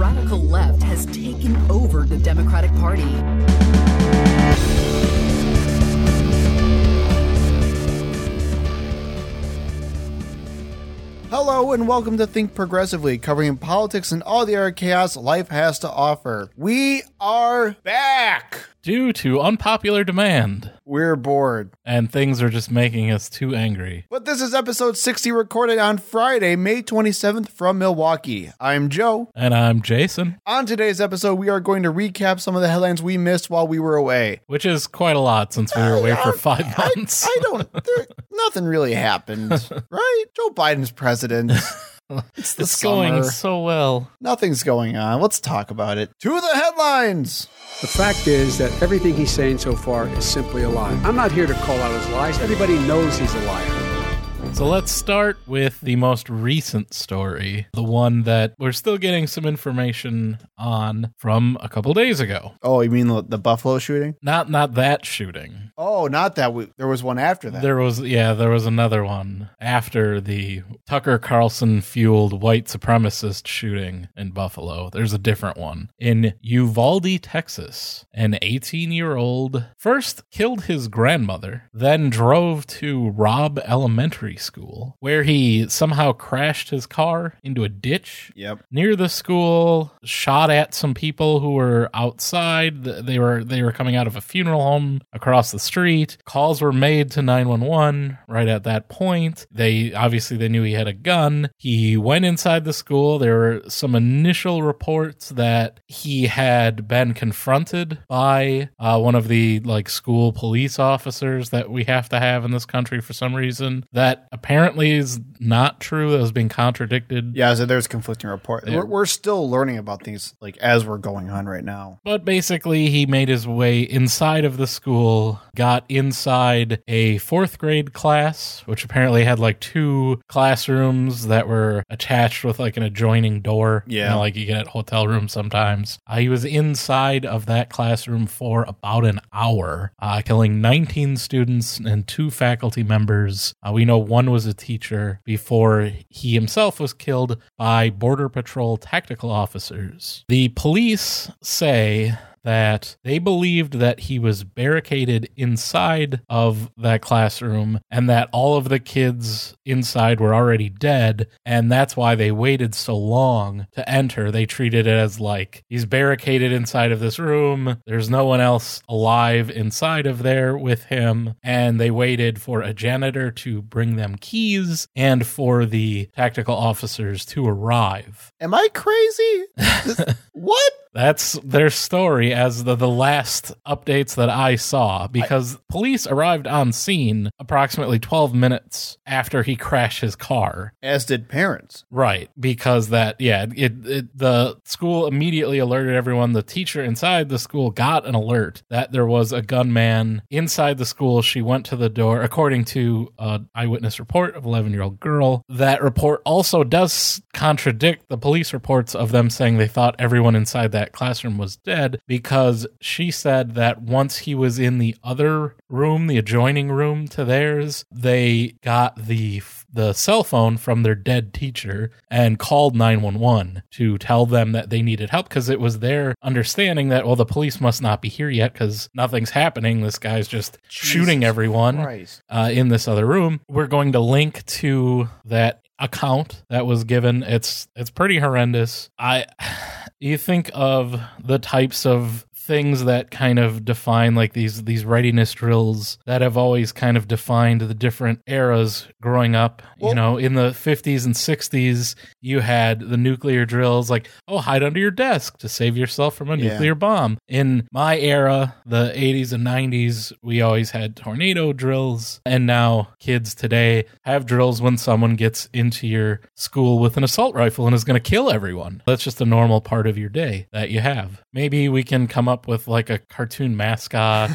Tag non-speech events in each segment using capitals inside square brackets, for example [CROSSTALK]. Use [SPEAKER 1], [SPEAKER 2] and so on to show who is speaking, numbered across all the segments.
[SPEAKER 1] radical left has taken over the Democratic Party.
[SPEAKER 2] Hello and welcome to Think Progressively, covering politics and all the other chaos life has to offer. We are back.
[SPEAKER 3] Due to unpopular demand.
[SPEAKER 2] We're bored.
[SPEAKER 3] And things are just making us too angry.
[SPEAKER 2] But this is episode 60 recorded on Friday, May 27th from Milwaukee. I'm Joe.
[SPEAKER 3] And I'm Jason,
[SPEAKER 2] On today's episode, we are going to recap some of the headlines we missed while we were away.
[SPEAKER 3] which is quite a lot since we were away for five
[SPEAKER 2] I-
[SPEAKER 3] months.
[SPEAKER 2] I, don't, there, nothing really happened, [LAUGHS] right? Joe Biden's president. [LAUGHS] [LAUGHS] It's
[SPEAKER 3] it's going
[SPEAKER 2] summer.
[SPEAKER 3] so well.
[SPEAKER 2] Nothing's going on. Let's talk about it. To the headlines.
[SPEAKER 4] The fact is that everything he's saying so far is simply a lie. I'm not here to call out his lies. Everybody knows he's a liar.
[SPEAKER 3] So let's start with the most recent story, the one that we're still getting some information on from a couple days ago.
[SPEAKER 2] Oh, you mean the, the Buffalo shooting?
[SPEAKER 3] Not not that shooting.
[SPEAKER 2] Oh, not that. We, there was one after that.
[SPEAKER 3] There was yeah, there was another one after the Tucker Carlson fueled white supremacist shooting in Buffalo. There's a different one in Uvalde, Texas. An 18-year-old first killed his grandmother, then drove to Robb Elementary School, where he somehow crashed his car into a ditch
[SPEAKER 2] Yep.
[SPEAKER 3] near the school shot at some people who were outside. They were they were coming out of a funeral home across the street. Calls were made to 911 right at that point. They obviously they knew he had a gun. He went inside the school. There were some initial reports that he had been confronted by uh, one of the like school police officers that we have to have in this country for some reason that apparently is not true that was being contradicted
[SPEAKER 2] Yeah, so there's conflicting reports.
[SPEAKER 3] There-
[SPEAKER 2] We're, we're still learning about things like as we're going on right now.
[SPEAKER 3] But basically, he made his way inside of the school, got inside a fourth grade class, which apparently had like two classrooms that were attached with like an adjoining door. You
[SPEAKER 2] Yeah.
[SPEAKER 3] know, like you get at hotel rooms sometimes. Uh, he was inside of that classroom for about an hour, uh, killing 19 students and two faculty members. Uh, we know one was a teacher before he himself was killed by Border Patrol tactical officers. The police say that they believed that he was barricaded inside of that classroom and that all of the kids inside were already dead and that's why they waited so long to enter they treated it as like he's barricaded inside of this room there's no one else alive inside of there with him and they waited for a janitor to bring them keys and for the tactical officers to arrive
[SPEAKER 2] Am I crazy? [LAUGHS] what?
[SPEAKER 3] that's their story as the, the last updates that I saw because police arrived on scene approximately 12 minutes after he crashed his car.
[SPEAKER 2] As did parents.
[SPEAKER 3] Right, because that yeah, it, it the school immediately alerted everyone. The teacher inside the school got an alert that there was a gunman inside the school. She went to the door, according to an eyewitness report of 11 year old girl. That report also does contradict the police reports of them saying they thought everyone inside that classroom was dead because she said that once he was in the other room, the adjoining room to theirs, they got the the cell phone from their dead teacher and called 911 to tell them that they needed help because it was their understanding that well the police must not be here yet because nothing's happening this guy's just shooting everyone uh, in this other room. We're going to link to that account that was given. It's it's pretty horrendous. I you think of the types of things that kind of define like these these readiness drills that have always kind of defined the different eras growing up. You know in the 50s and 60s you had the nuclear drills like oh hide under your desk to save yourself from a
[SPEAKER 2] Yeah.
[SPEAKER 3] nuclear bomb. In my era the 80s and 90s we always had tornado drills. And now kids today have drills when someone gets into your school with an assault rifle and is going to kill everyone. That's just a normal part of your day that you have. Maybe we can come up up with like a cartoon mascot.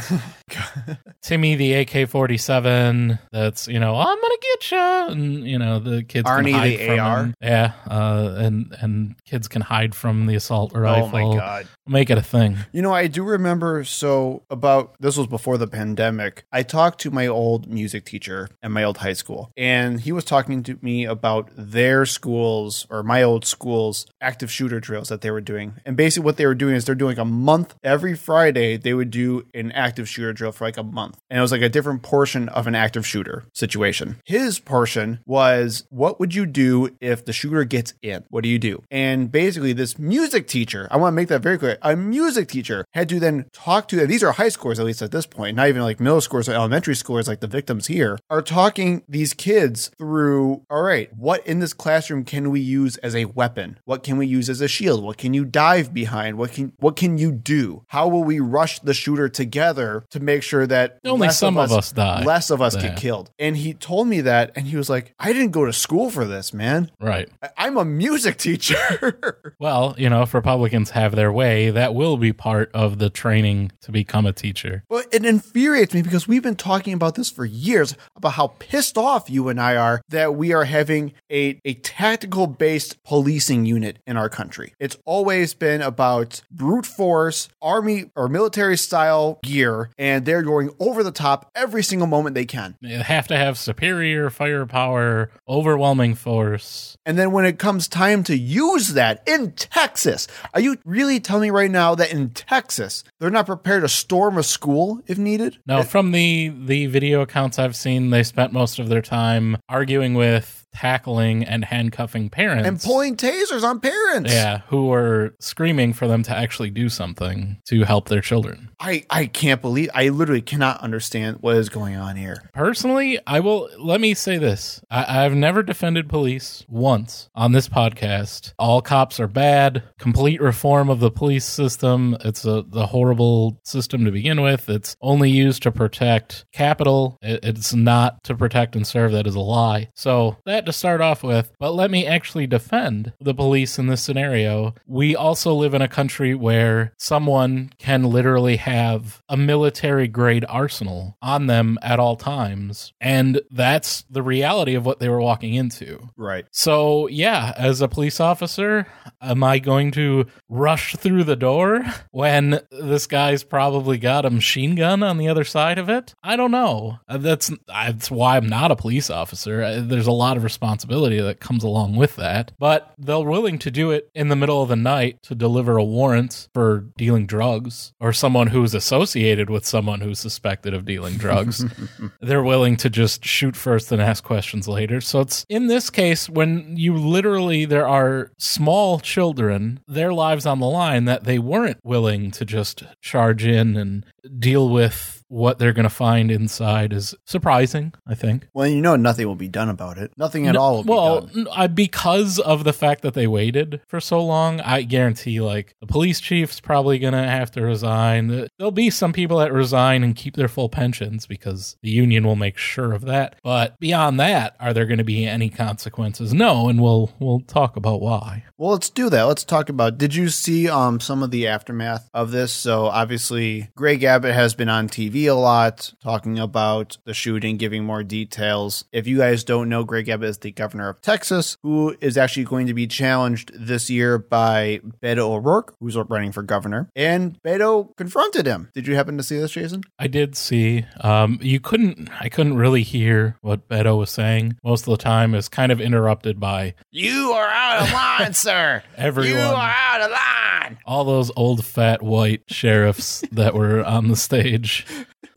[SPEAKER 3] [LAUGHS] Timmy the AK forty seven. That's you know I'm gonna get you, and you know the kids
[SPEAKER 2] Arnie
[SPEAKER 3] can hide
[SPEAKER 2] the
[SPEAKER 3] from
[SPEAKER 2] AR?
[SPEAKER 3] him. Yeah, uh, and and kids can hide from the assault rifle.
[SPEAKER 2] Oh my god.
[SPEAKER 3] Make it a thing.
[SPEAKER 2] You know, I do remember. So, about this was before the pandemic. I talked to my old music teacher at my old high school, and he was talking to me about their schools or my old school's active shooter drills that they were doing. And basically, what they were doing is they're doing a month every Friday. They would do an active shooter drill for like a month, and it was like a different portion of an active shooter situation. His portion was what would you do if the shooter gets in? What do you do? And basically, this music teacher, I want to make that very clear, a music teacher had to then talk to, these are high scores at least at this point, not even like middle scores or elementary scores like the victims here, are talking these kids through, all right, what in this classroom can we use as a weapon? What can we use as a shield? What can you dive behind? What can what can you do? How will we rush the shooter together to make sure that
[SPEAKER 3] Only
[SPEAKER 2] less
[SPEAKER 3] some of us die.
[SPEAKER 2] less of us
[SPEAKER 3] Yeah.
[SPEAKER 2] get killed? And he told me that, and he was like, I didn't go to school for this, man.
[SPEAKER 3] Right.
[SPEAKER 2] I- I'm a music [LAUGHS] teacher.
[SPEAKER 3] Well, you know, if Republicans have their way, that will be part of the training to become a teacher.
[SPEAKER 2] Well, it infuriates me because we've been talking about this for years about how pissed off you and I are that we are having a, a tactical based policing unit in our country. It's always been about brute force, army or military style gear, and they're going over the top every single moment they can.
[SPEAKER 3] They have to have superior firepower, overwhelming force.
[SPEAKER 2] And then when it comes time to use that in Texas, are you really telling me right now that in Texas they're not prepared to storm a school if needed?
[SPEAKER 3] No, eh, from the the video accounts I've seen, they spent most of their time arguing with, tackling, and handcuffing parents.
[SPEAKER 2] And pulling tasers on parents.
[SPEAKER 3] yeah, who were screaming for them to actually do something to help their children.
[SPEAKER 2] I, I can't believe I literally cannot understand what is going on here.
[SPEAKER 3] Personally, I will let me say this. I, I've never defended police once on this podcast. All cops are bad. Complete reform of the police system. It's a the horrible system to begin with. It's only used to protect capital. It- it's not to protect and serve. That is a lie. So that to start off with. But let me actually defend the police in this scenario. We also live in a country where someone can literally have a military grade arsenal on them at all times. And that's the reality of what they were walking into.
[SPEAKER 2] Right.
[SPEAKER 3] So, yeah, as a police officer, am I going to rush through the door when this guy's probably got a machine gun on the other side of it? I don't know. That's that's why I'm not a police officer. There's a lot of responsibility that comes along with that. But they're willing to do it in the middle of the night to deliver a warrant for dealing drugs or someone who's associated with someone who's suspected of dealing drugs [LAUGHS] they're willing to just shoot first and ask questions later. So it's in this case when you literally there are small children, their lives on the line that they weren't willing to just charge in and deal with what they're going to find inside is surprising, I think.
[SPEAKER 2] Well, you know nothing will be done about it. Nothing at all will
[SPEAKER 3] well,
[SPEAKER 2] be done.
[SPEAKER 3] n- I, because of the fact that they waited for so long, I guarantee like the police chief's probably going to have to resign. There'll be some people that resign and keep their full pensions because the union will make sure of that. But beyond that, are there going to be any consequences? No, and we'll we'll talk about why.
[SPEAKER 2] Well, let's do that. Let's talk about. Did you see um some of the aftermath of this? So obviously, Greg Abbott has been on TV a lot talking about the shooting, giving more details. If you guys don't know, Greg Abbott is the governor of Texas, who is actually going to be challenged this year by Beto O'Rourke, who's running for governor. And Beto confronted him. Did you happen to see this, Jason?
[SPEAKER 3] I did see. Um, you couldn't. I couldn't really hear what Beto was saying most of the time. Is kind of interrupted by
[SPEAKER 2] You are out of line, [LAUGHS] sir.
[SPEAKER 3] Everyone.
[SPEAKER 2] You are out of line.
[SPEAKER 3] all those old fat white sheriffs that were on the stage.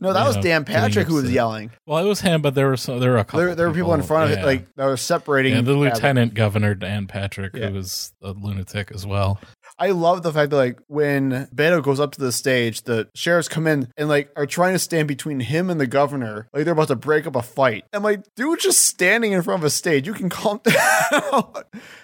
[SPEAKER 2] No, that was Dan Patrick who was yelling.
[SPEAKER 3] Well, it was him, but there were so there were a couple.
[SPEAKER 2] There, there were people in front of
[SPEAKER 3] yeah.
[SPEAKER 2] it, like that were separating.
[SPEAKER 3] yeah, the lieutenant governor Dan Patrick,
[SPEAKER 2] Yeah.
[SPEAKER 3] who was a lunatic as well.
[SPEAKER 2] I love the fact that like when Beto goes up to the stage, the sheriffs come in and like are trying to stand between him and the governor, like they're about to break up a fight. I'm like, dude, just standing in front of a stage, you can calm [LAUGHS] down.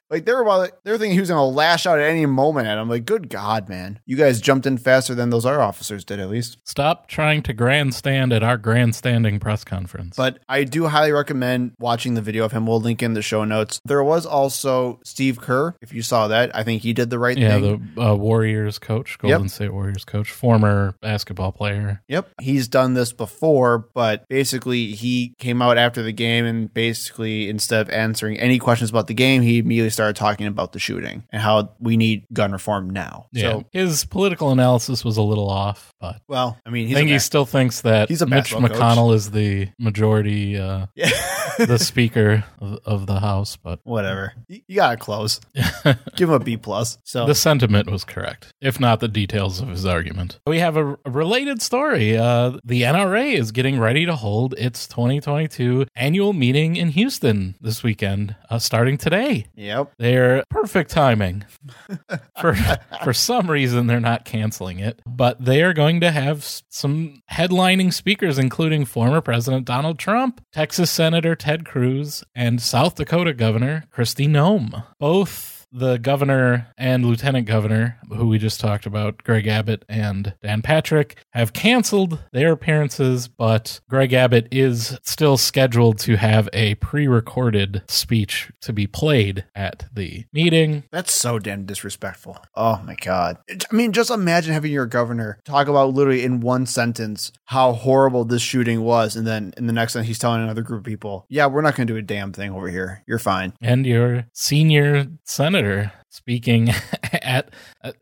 [SPEAKER 2] Like they were about they were thinking he was gonna lash out at any moment at him. Like, good God, man. You guys jumped in faster than those other officers did at least.
[SPEAKER 3] Stop trying to grandstand at our grandstanding press conference.
[SPEAKER 2] But I do highly recommend watching the video of him. We'll link in the show notes. There was also Steve Kerr. If you saw that, I think he did the right
[SPEAKER 3] yeah,
[SPEAKER 2] thing.
[SPEAKER 3] Yeah, the uh, Warriors coach, Golden
[SPEAKER 2] Yep.
[SPEAKER 3] State Warriors coach, former basketball player.
[SPEAKER 2] Yep. He's done this before, but basically he came out after the game and basically instead of answering any questions about the game, he immediately started talking about the shooting and how we need gun reform now.
[SPEAKER 3] Yeah,
[SPEAKER 2] So,
[SPEAKER 3] his political analysis was a little off, but
[SPEAKER 2] well, I mean,
[SPEAKER 3] I think he still thinks that
[SPEAKER 2] He's a
[SPEAKER 3] Mitch
[SPEAKER 2] basketball coach.
[SPEAKER 3] McConnell is the majority, uh, [LAUGHS]
[SPEAKER 2] yeah. [LAUGHS]
[SPEAKER 3] the speaker of, of the House. But
[SPEAKER 2] Whatever. You, you got to close. [LAUGHS] Give him a B plus. So
[SPEAKER 3] the sentiment was correct, if not the details of his argument. We have a, a related story. Uh, the NRA is getting ready to hold its 2022 annual meeting in Houston this weekend, uh, starting today.
[SPEAKER 2] Yep.
[SPEAKER 3] They're perfect timing. [LAUGHS] for for some reason they're not canceling it, but they are going to have some headlining speakers including former President Donald Trump, Texas Senator Ted Cruz, and South Dakota Governor Kristi Noem. Both the governor and lieutenant governor, who we just talked about, Greg Abbott and Dan Patrick, have canceled their appearances, but Greg Abbott is still scheduled to have a pre recorded speech to be played at the meeting.
[SPEAKER 2] That's so damn disrespectful. Oh my god. I mean, just imagine having your governor talk about literally in one sentence how horrible this shooting was, and then in the next sentence he's telling another group of people, "Yeah, we're not going to do a damn thing over here. You're fine."
[SPEAKER 3] And your senior senator speaking [LAUGHS] at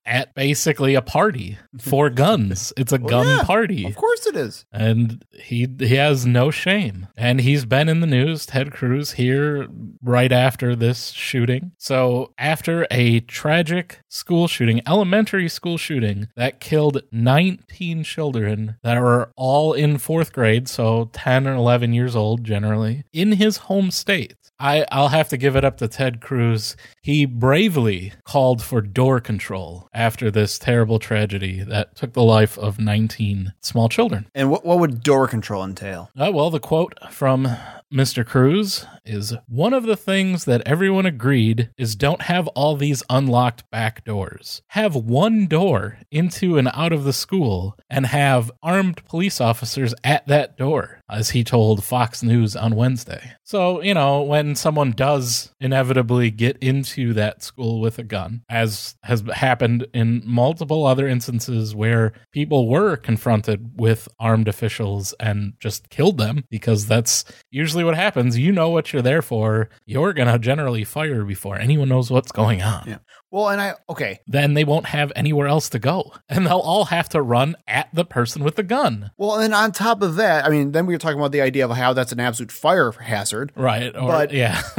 [SPEAKER 3] at basically a party for [LAUGHS] guns. It's a oh,
[SPEAKER 2] Well,
[SPEAKER 3] gun
[SPEAKER 2] yeah,
[SPEAKER 3] party.
[SPEAKER 2] Of course it is.
[SPEAKER 3] and he he has no shame and he's been in the news ted cruz here right after this shooting so after a tragic school shooting elementary school shooting that killed 19 children that were all in fourth grade so 10 or 11 years old generally in his home state I, I'll have to give it up to Ted Cruz. He bravely called for door control after this terrible tragedy that took the life of 19 small children.
[SPEAKER 2] And what what would door control entail?
[SPEAKER 3] Uh, well, the quote from Mr. Cruz is one of the things that everyone agreed is don't have all these unlocked back doors. Have one door into and out of the school and have armed police officers at that door, as he told Fox News on Wednesday. So, you know, when someone does inevitably get into that school with a gun, as has happened in multiple other instances where people were confronted with armed officials and just killed them, because that's usually what happens. You know what you're there for. You're going to generally fire before anyone knows what's going on.
[SPEAKER 2] Yeah. Well, and I okay.
[SPEAKER 3] Then they won't have anywhere else to go. And they'll all have to run at the person with the gun.
[SPEAKER 2] Well, and on top of that, I mean, then we were talking about the idea of how that's an absolute fire hazard.
[SPEAKER 3] Right. Or,
[SPEAKER 2] But-
[SPEAKER 3] yeah. [LAUGHS]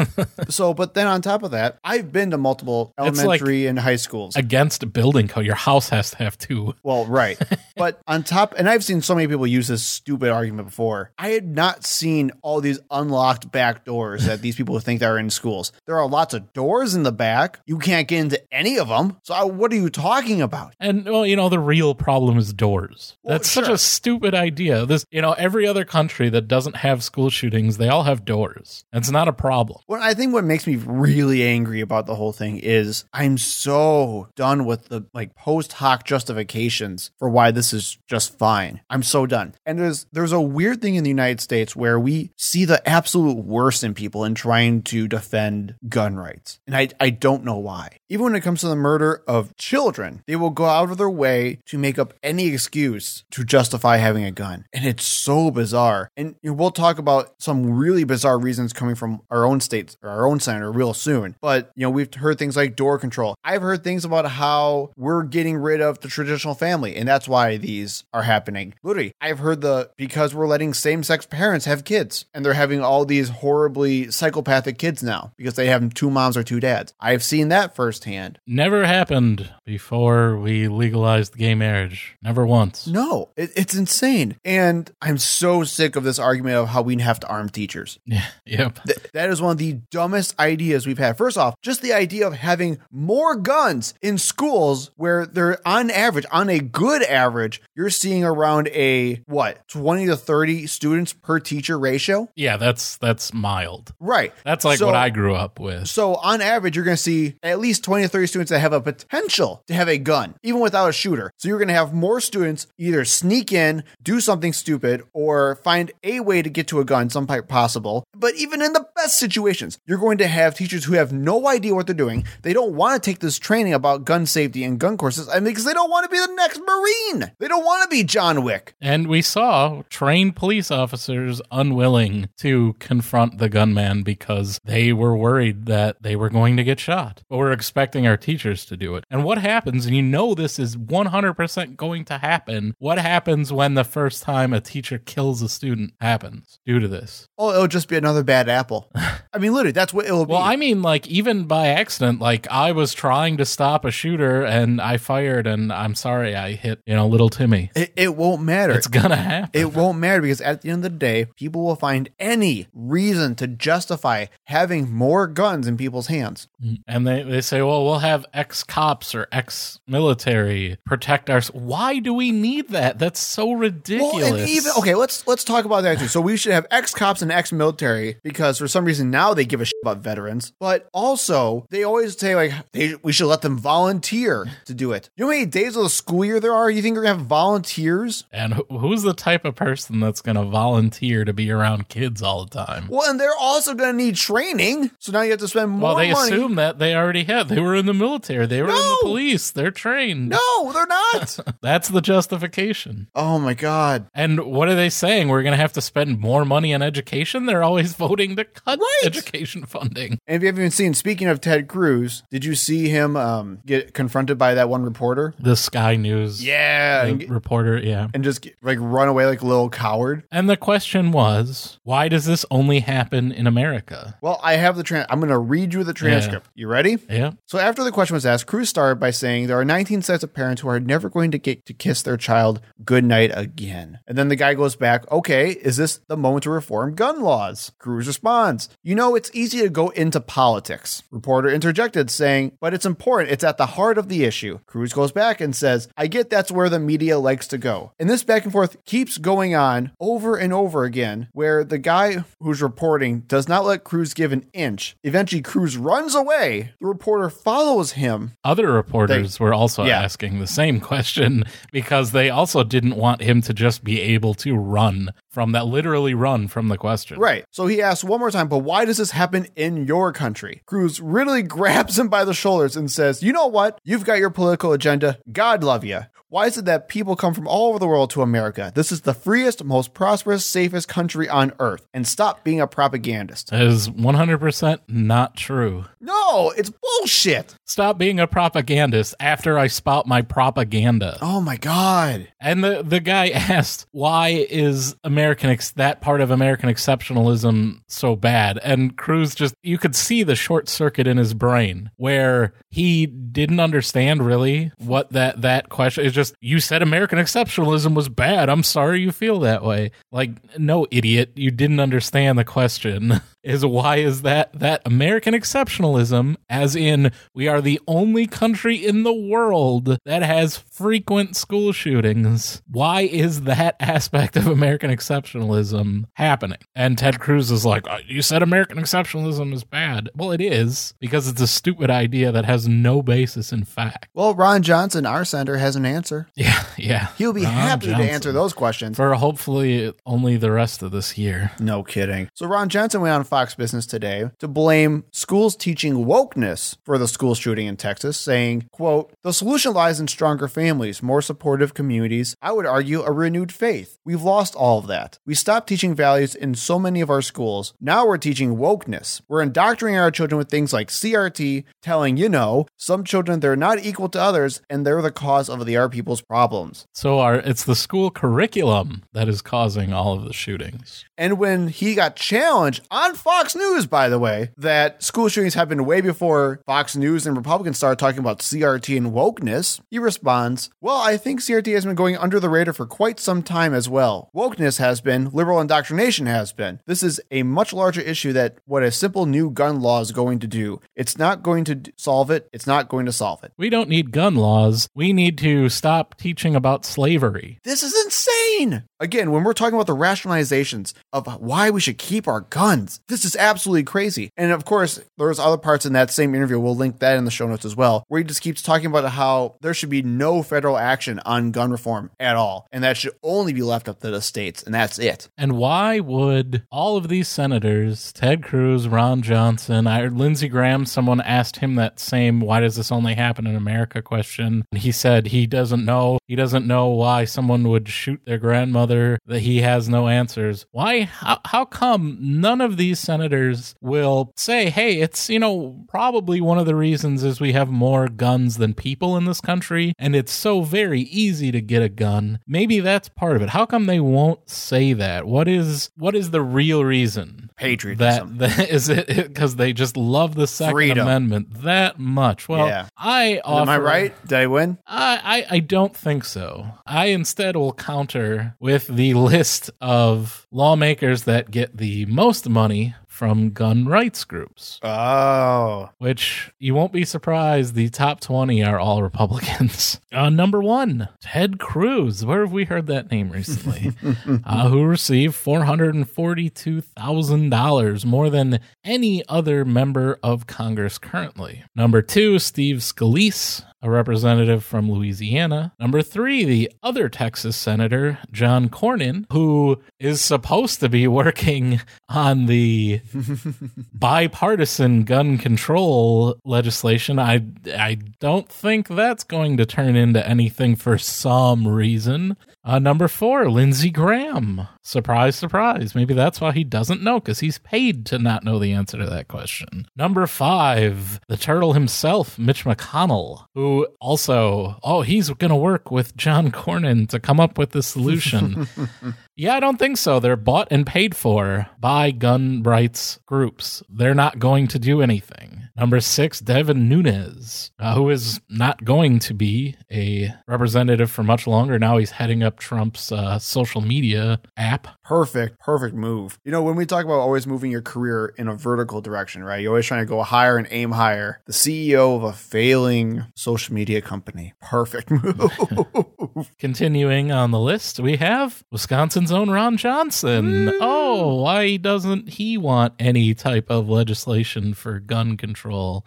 [SPEAKER 2] So, but then on top of that, I've been to multiple
[SPEAKER 3] It's like-
[SPEAKER 2] elementary and high schools.
[SPEAKER 3] Against building code, your house has to have two.
[SPEAKER 2] Well, right. [LAUGHS] but on top, and I've seen so many people use this stupid argument before. I had not seen all these unlocked back doors that these people think are in schools. There are lots of doors in the back. You can't get into any of them. So, what are you talking about?
[SPEAKER 3] And well, you know, the real problem is doors.
[SPEAKER 2] Well,
[SPEAKER 3] That's such a stupid idea. This, you know, every other country that doesn't have school shootings, they all have doors. It's not a problem.
[SPEAKER 2] Well, I think what makes me really angry about the whole thing is I'm so done with the like post hoc justifications for why this is just fine. I'm so done. And there's there's a weird thing in the United States where we see the absolute worst in people in trying to defend gun rights. And I I don't know why. Even when it comes to the murder of children, they will go out of their way to make up any excuse to justify having a gun. And it's so bizarre. And we'll talk about some really bizarre reasons coming from our own states or our own senator real soon. But, you know, we've heard things like door control. I've heard things about how we're getting rid of the traditional family and that's why these are happening. Literally, I've heard the because we're letting same-sex parents have kids and they're having all these horribly psychopathic kids now because they have two moms or two dads. I've seen that firsthand.
[SPEAKER 3] Never happened before we legalized gay marriage. Never once.
[SPEAKER 2] No, it, it's insane. And I'm so sick sick of this argument of how we have to arm teachers. [LAUGHS]
[SPEAKER 3] Yeah. Yep.
[SPEAKER 2] Th- that is one of the dumbest ideas we've had. First off, just the idea of having more guns in schools where they're on average, on a good average, you're seeing around a what, 20 to 30 students per teacher ratio?
[SPEAKER 3] Yeah, that's that's mild.
[SPEAKER 2] Right.
[SPEAKER 3] That's like
[SPEAKER 2] So-
[SPEAKER 3] what I grew up with.
[SPEAKER 2] So on average, you're going to see at least 20 to 30 students that have a potential to have a gun, even without a shooter. So you're going to have more students either sneak in, do something stupid, or find a way to get to a gun, some pipe possible. But even in the best situations, you're going to have teachers who have no idea what they're doing. They don't want to take this training about gun safety and gun courses, I mean, because they don't want to be the next Marine. They don't want to be John Wick.
[SPEAKER 3] And we saw trained police officers unwilling to confront the gunman because they were worried that they were going to get shot. But we're expecting our teachers to do it. And what happens, and you know this is 100% going to happen, what happens when the first time a teacher kills a student happens due to this?
[SPEAKER 2] Oh, it'll just be another bad apple. [LAUGHS] I mean, literally, that's what it'll be. Well.
[SPEAKER 3] I mean, like, even by accident, like, I was trying to stop a shooter and I fired, and I'm sorry, I hit, you know, little Timmy.
[SPEAKER 2] it, it won't matter.
[SPEAKER 3] It's gonna happen.
[SPEAKER 2] It won't matter because at the end of the day, people will find any reason to justify having more guns in people's hands. Mm.
[SPEAKER 3] And they, they say, well, we'll have ex cops or ex military protect our. Why do we need that? That's so ridiculous.
[SPEAKER 2] Well, and even okay, let's let's talk about that too. So we should have ex cops and ex military because for some reason now they give a shit about veterans, but also they always say like they, we should let them volunteer to do it. You know how many days of the school year there are? You think we're gonna have volunteers?
[SPEAKER 3] And who- who's the type of person that's going to volunteer to be around kids all the time?
[SPEAKER 2] Well, and they're also gonna need training, so now you have to spend more
[SPEAKER 3] Well, they
[SPEAKER 2] money.
[SPEAKER 3] assume that they already have. They were in the military. They were in the police. They're trained.
[SPEAKER 2] no, they're not. [LAUGHS]
[SPEAKER 3] That's the justification.
[SPEAKER 2] oh my god.
[SPEAKER 3] And what are they saying? We're going to have to spend more money on education? They're always [LAUGHS] voting to cut
[SPEAKER 2] Right.
[SPEAKER 3] education funding.
[SPEAKER 2] And if you haven't even seen, speaking of Ted Cruz, did you see him um, get confronted by that one reporter?
[SPEAKER 3] The Sky News
[SPEAKER 2] Yeah, and,
[SPEAKER 3] reporter, yeah.
[SPEAKER 2] and just get- like run away like a little coward.
[SPEAKER 3] And the question was, why does this only happen in America?
[SPEAKER 2] Well, I have the tran I'm going to read you the transcript. You ready?
[SPEAKER 3] Yeah.
[SPEAKER 2] So after the question was asked, Cruz started by saying there are 19 sets of parents who are never going to get to kiss their child goodnight again. And then the guy goes back, okay, is this the moment to reform gun laws? Cruz responds, you know, it's easy to go into politics. Reporter interjected saying, but it's important. It's at the heart of the issue. Cruz goes back and says, I get that's where the media likes to go. And this back and forth keeps going on over and over again, where the guy who's reporting does not let Cruz give an inch. Eventually, Cruz runs away. The reporter follows him.
[SPEAKER 3] Other reporters were also
[SPEAKER 2] Yeah.
[SPEAKER 3] asking the same question [LAUGHS] because they also didn't want him to just be able to run from that, literally run from the question.
[SPEAKER 2] Right. So he asks one more time, but why does this happen in your country? Cruz really [LAUGHS] grabs him by the shoulders and says, You know what? You've got your political agenda. God love you. Why is it that people come from all over the world to America? This is the freest, most prosperous, safest country on earth. And stop being a propagandist.
[SPEAKER 3] That is 100% not true.
[SPEAKER 2] No, it's bullshit.
[SPEAKER 3] Stop being a propagandist after I spout my propaganda.
[SPEAKER 2] Oh my God.
[SPEAKER 3] And the, the guy [LAUGHS] asked, why is American ex- that part of American exceptionalism so bad? And Cruz just, you could see the short circuit in his brain where he didn't understand really what that, that question is just, you said American exceptionalism was bad. I'm sorry you feel that way. Like, no, idiot. You didn't understand the question. [LAUGHS] Is why is that that American exceptionalism, as in we are the only country in the world that has frequent school shootings? Why is that aspect of American exceptionalism happening? And Ted Cruz is like, "Uh, "You said American exceptionalism is bad." Well, it is because it's a stupid idea that has no basis in fact.
[SPEAKER 2] Well, Ron Johnson, our senator, has an answer.
[SPEAKER 3] Yeah, yeah.
[SPEAKER 2] He'll be
[SPEAKER 3] Ron
[SPEAKER 2] happy to answer those questions.
[SPEAKER 3] for hopefully only the rest of this year.
[SPEAKER 2] No kidding. So Ron Johnson went on Fox Business today to blame schools teaching wokeness for the school shooting in Texas, saying, quote, the solution lies in stronger families, more supportive communities, I would argue a renewed faith. We've lost all of that. We stopped teaching values in so many of our schools. Now we're teaching wokeness. We're indoctrinating our children with things like CRT, telling, you know, some children they're not equal to others and they're the cause of the other people's problems.
[SPEAKER 3] So our it's the school curriculum that is causing all of the shootings.
[SPEAKER 2] And when he got challenged on Fox News, by the way, that school shootings happened way before Fox News and Republicans started talking about CRT and wokeness, he responds, Well, I think CRT has been going under the radar for quite some time as well. Wokeness has been, liberal indoctrination has been. This is a much larger issue that what a simple new gun law is going to do. It's not going to solve it, it's not going to solve it.
[SPEAKER 3] We don't need gun laws. We need to stop teaching about slavery.
[SPEAKER 2] This is insane. Again, when we're talking about the rationalizations of why we should keep our guns, this is absolutely crazy. And of course, there's other parts in that same interview. We'll link that in the show notes as well, where he just keeps talking about how there should be no federal action on gun reform at all. And that should only be left up to the states. And that's it.
[SPEAKER 3] And why would all of these senators, Ted Cruz, Ron Johnson, I Lindsey Graham, someone asked him that same, why does this only happen in America question? And he said he doesn't know. He doesn't know why someone would shoot their grandmother, that he has no answers. Why, how, how come none of these senators will say, hey, it's, you know, probably one of the reasons is we have more guns than people in this country, and it's so very easy to get a gun. Maybe that's part of it. How come they won't say that? What is what is the real reason?
[SPEAKER 2] Patriotism.
[SPEAKER 3] That, [LAUGHS] that is it because they just love the Second
[SPEAKER 2] Freedom.
[SPEAKER 3] Amendment that much. Well,
[SPEAKER 2] Yeah.
[SPEAKER 3] I offer,
[SPEAKER 2] Am I right? Did I win?
[SPEAKER 3] I, I I don't think so. I instead will counter with the list of lawmakers that get the most money from gun rights groups,
[SPEAKER 2] Oh.
[SPEAKER 3] which you won't be surprised the top 20 are all Republicans. [LAUGHS] Uh, number one, Ted Cruz. Where have we heard that name recently? [LAUGHS] uh, who received $442,000, more than any other member of Congress currently. Number two, Steve Scalise, a representative from Louisiana. Number three, the other Texas senator, John Cornyn, who is supposed to be [LAUGHS] working on the [LAUGHS] bipartisan gun control legislation. I I don't think that's going to turn into anything for some reason. Uh, number four, Lindsey Graham. Surprise, surprise. Maybe that's why he doesn't know because he's paid to not know the answer to that question. Number five, the turtle himself, Mitch McConnell, who also, oh, he's going to work with John Cornyn to come up with the solution. [LAUGHS] Yeah, I don't think so. They're bought and paid for by gun rights groups. They're not going to do anything. Number six, Devin Nunes, uh, who is not going to be a representative for much longer. Now he's heading up Trump's uh, social media app.
[SPEAKER 2] Perfect, perfect move. You know, when we talk about always moving your career in a vertical direction, right? You're always trying to go higher and aim higher. The CEO of a failing social media company. Perfect [LAUGHS] move.
[SPEAKER 3] Continuing on the list, we have Wisconsin's own Ron Johnson. Oh, why doesn't he want any type of legislation for gun control?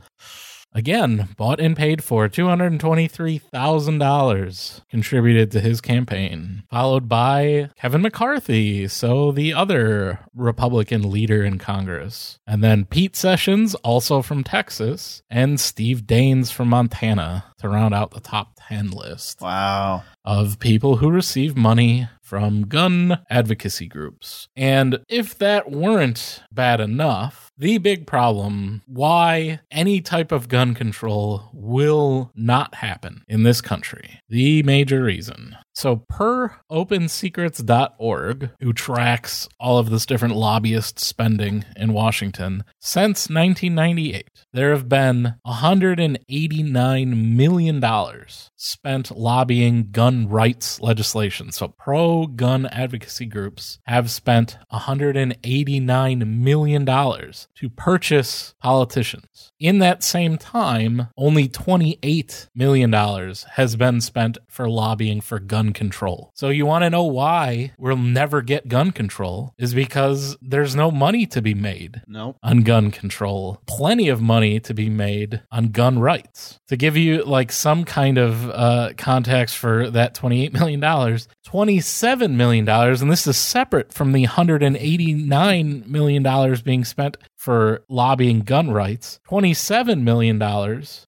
[SPEAKER 3] Again, bought and paid for $223,000 contributed to his campaign, followed by Kevin McCarthy, so the other Republican leader in Congress. And then Pete Sessions, also from Texas, and Steve Daines from Montana to round out the top 10 list
[SPEAKER 2] wow.
[SPEAKER 3] of people who receive money from gun advocacy groups. And if that weren't bad enough, the big problem why any type of gun control will not happen in this country, the major reason. So, per opensecrets.org, who tracks all of this different lobbyist spending in Washington, since 1998, there have been $189 million spent lobbying gun rights legislation. So, pro gun advocacy groups have spent $189 million to purchase politicians. In that same time, only $28 million has been spent for lobbying for gun control. So, you want to know why we'll never get gun control? Is because there's no money to be made
[SPEAKER 2] Nope.
[SPEAKER 3] on gun control, plenty of money to be made on gun rights. To give you like some kind of uh, context for that $28 million, $27 million, and this is separate from the $189 million being spent for lobbying gun rights, $27 million,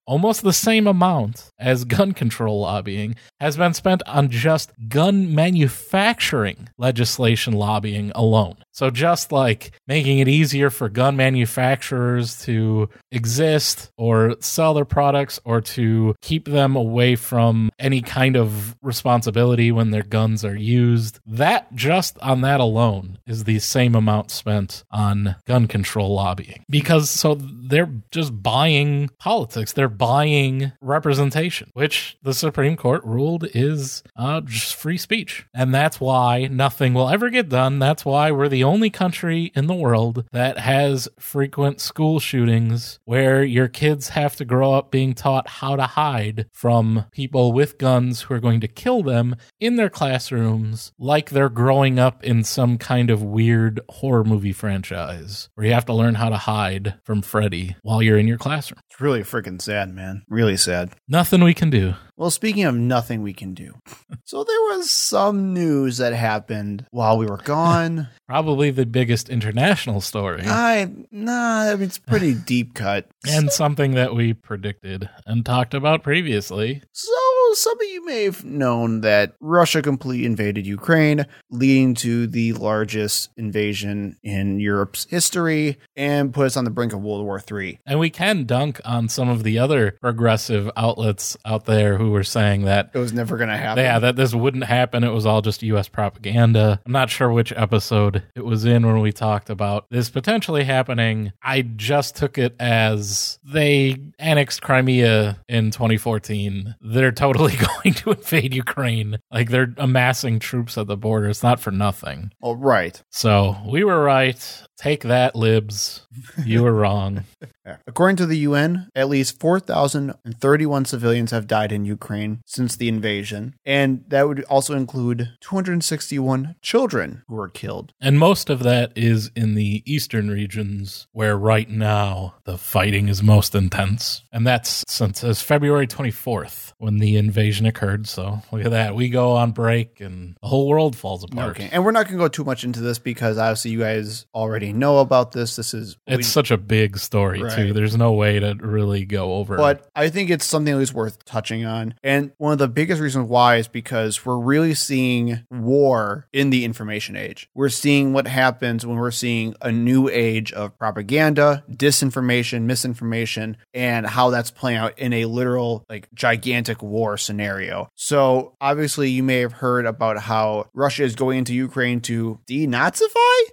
[SPEAKER 3] almost the same amount as gun control lobbying, has been spent on just gun manufacturing legislation lobbying alone. So just like making it easier for gun manufacturers to exist or sell their products or to keep them away from any kind of responsibility when their guns are used, that just on that alone is the same amount spent on gun control lobbying. Because so they're just buying politics, they're buying representation, which the Supreme Court ruled is uh, just free speech. And that's why nothing will ever get done. That's why we're the only country in the world that has frequent school shootings where your kids have to grow up being taught how to hide from people with guns who are going to kill them in their classrooms, like they're growing up in some kind of weird horror movie franchise where you have to learn how to hide from Freddy while you're in your classroom.
[SPEAKER 2] It's really freaking sad, man. Really sad.
[SPEAKER 3] Nothing we can do.
[SPEAKER 2] Well, speaking of nothing we can do, [LAUGHS] so there was some news that happened while we were gone. [LAUGHS]
[SPEAKER 3] Probably the biggest international story.
[SPEAKER 2] I nah, I mean it's pretty [LAUGHS] deep cut.
[SPEAKER 3] and something that we predicted and talked about previously.
[SPEAKER 2] So some of you may have known that Russia completely invaded Ukraine, leading to the largest invasion in Europe's history and put us on the brink of World War III.
[SPEAKER 3] And we can dunk on some of the other progressive outlets out there who were saying that
[SPEAKER 2] It was never going to happen.
[SPEAKER 3] yeah, that this wouldn't happen. It was all just US propaganda. I'm not sure which episode it was in when we talked about this potentially happening. I just took it as they annexed Crimea in 2014. They're totally [LAUGHS] going to invade Ukraine. Like they're amassing troops at the border. It's not for nothing.
[SPEAKER 2] Oh, right.
[SPEAKER 3] So we were right. Take that, libs. You were wrong. [LAUGHS]
[SPEAKER 2] According to the UN, at least 4,031 civilians have died in Ukraine since the invasion, and that would also include 261 children who were killed.
[SPEAKER 3] And most of that is in the eastern regions where right now the fighting is most intense. And that's since it's February 24th when the invasion occurred. So look at that. We go on break and the whole world falls apart.
[SPEAKER 2] Okay, and we're not going to go too much into this because obviously you guys already know about this. This is
[SPEAKER 3] It's such a big story, too. There's no way to really go over it.
[SPEAKER 2] But I think it's something that is worth touching on. And one of the biggest reasons why is because we're really seeing war in the information age. We're seeing what happens when we're seeing a new age of propaganda, disinformation, misinformation, and how that's playing out in a literal, like, gigantic war scenario. So obviously, you may have heard about how Russia is going into Ukraine to denazify.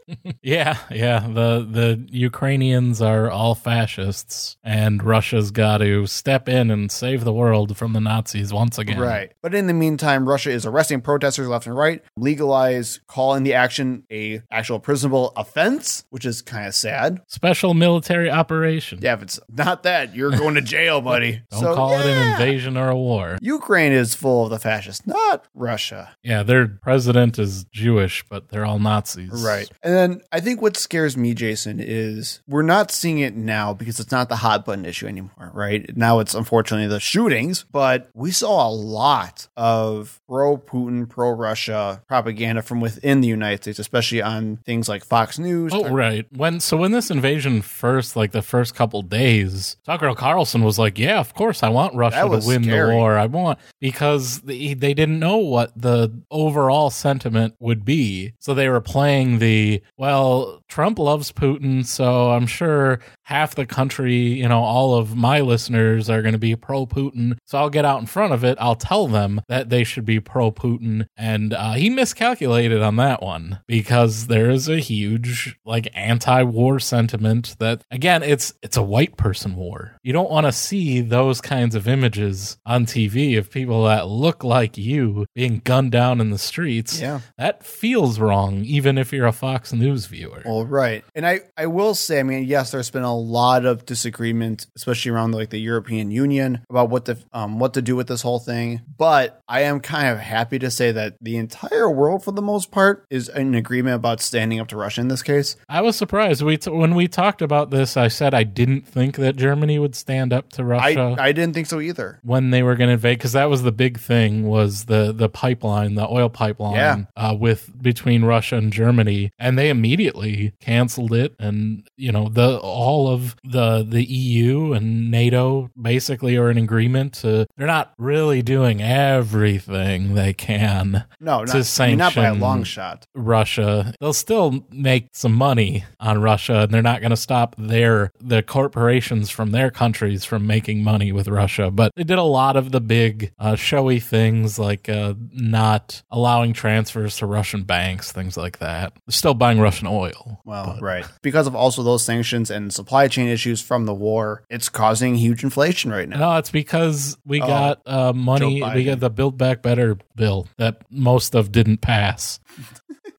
[SPEAKER 2] [LAUGHS]
[SPEAKER 3] Yeah, yeah. The the Ukrainians are all fascists and Russia's got to step in and save the world from the Nazis once again.
[SPEAKER 2] Right. But in the meantime, Russia is arresting protesters left and right, legalize calling the action a actual prisonable offense, which is kind of sad.
[SPEAKER 3] Special military operation.
[SPEAKER 2] Yeah, if it's not that, you're going to jail, [LAUGHS] buddy.
[SPEAKER 3] Don't
[SPEAKER 2] So,
[SPEAKER 3] call it an invasion or a war.
[SPEAKER 2] Ukraine is full of the fascists, not Russia.
[SPEAKER 3] Yeah, their president is Jewish, but they're all Nazis.
[SPEAKER 2] Right. And then I think what scares me, Jason, is we're not seeing it now because it's not the hot button issue anymore, right? Now it's unfortunately the shootings, but we saw a lot of pro Putin, pro Russia propaganda from within the United States, especially on things like Fox News.
[SPEAKER 3] Oh, right. When so when this invasion first, like the first couple days, Tucker Carlson was like, "Yeah, of course, I want Russia to win
[SPEAKER 2] scary.
[SPEAKER 3] the war. I want because they, they didn't know what the overall sentiment would be, so they were playing the well. Trump loves Putin, so I'm sure half the country, you know, all of my listeners are going to be pro Putin. So I'll get out in front of it. I'll tell them that they should be pro Putin, and uh, he miscalculated on that one because there is a huge like anti-war sentiment that again it's it's a white person war you don't want to see those kinds of images on tv of people that look like you being gunned down in the streets
[SPEAKER 2] Yeah.
[SPEAKER 3] that feels wrong even if you're a fox news viewer
[SPEAKER 2] Well, right. And I, I will say, I mean, yes, there's been a lot of disagreement, especially around like the European Union about what to um what to do with this whole thing. But I am kind of happy to say that the entire world, for the most part, is in agreement about standing up to Russia in this case.
[SPEAKER 3] I was surprised. We t- when we talked about this, I said I didn't think that Germany would stand up to
[SPEAKER 2] I,
[SPEAKER 3] Russia
[SPEAKER 2] I didn't think so either.
[SPEAKER 3] when they were going to invade, because that was the big thing was the the pipeline, the oil pipeline,
[SPEAKER 2] Yeah.
[SPEAKER 3] uh, with between Russia and Germany, and they immediately canceled it. And you know the all of the the EU and NATO basically are in agreement to they're not really doing everything they can
[SPEAKER 2] No,
[SPEAKER 3] to
[SPEAKER 2] not, I mean, not by a long shot.
[SPEAKER 3] Russia. They'll still make some money on Russia, and they're not going to stop their the corporations from their countries from making money with Russia. But they did a lot of the big uh, showy things, like uh, not allowing transfers to Russian banks, things like that. They're still buying Russian oil.
[SPEAKER 2] Well, right. Because of also those sanctions and supply chain issues from the war, it's causing huge inflation right now.
[SPEAKER 3] No, it's because we
[SPEAKER 2] Oh,
[SPEAKER 3] got uh, money. We got the Build Back Better bill that most of didn't pass.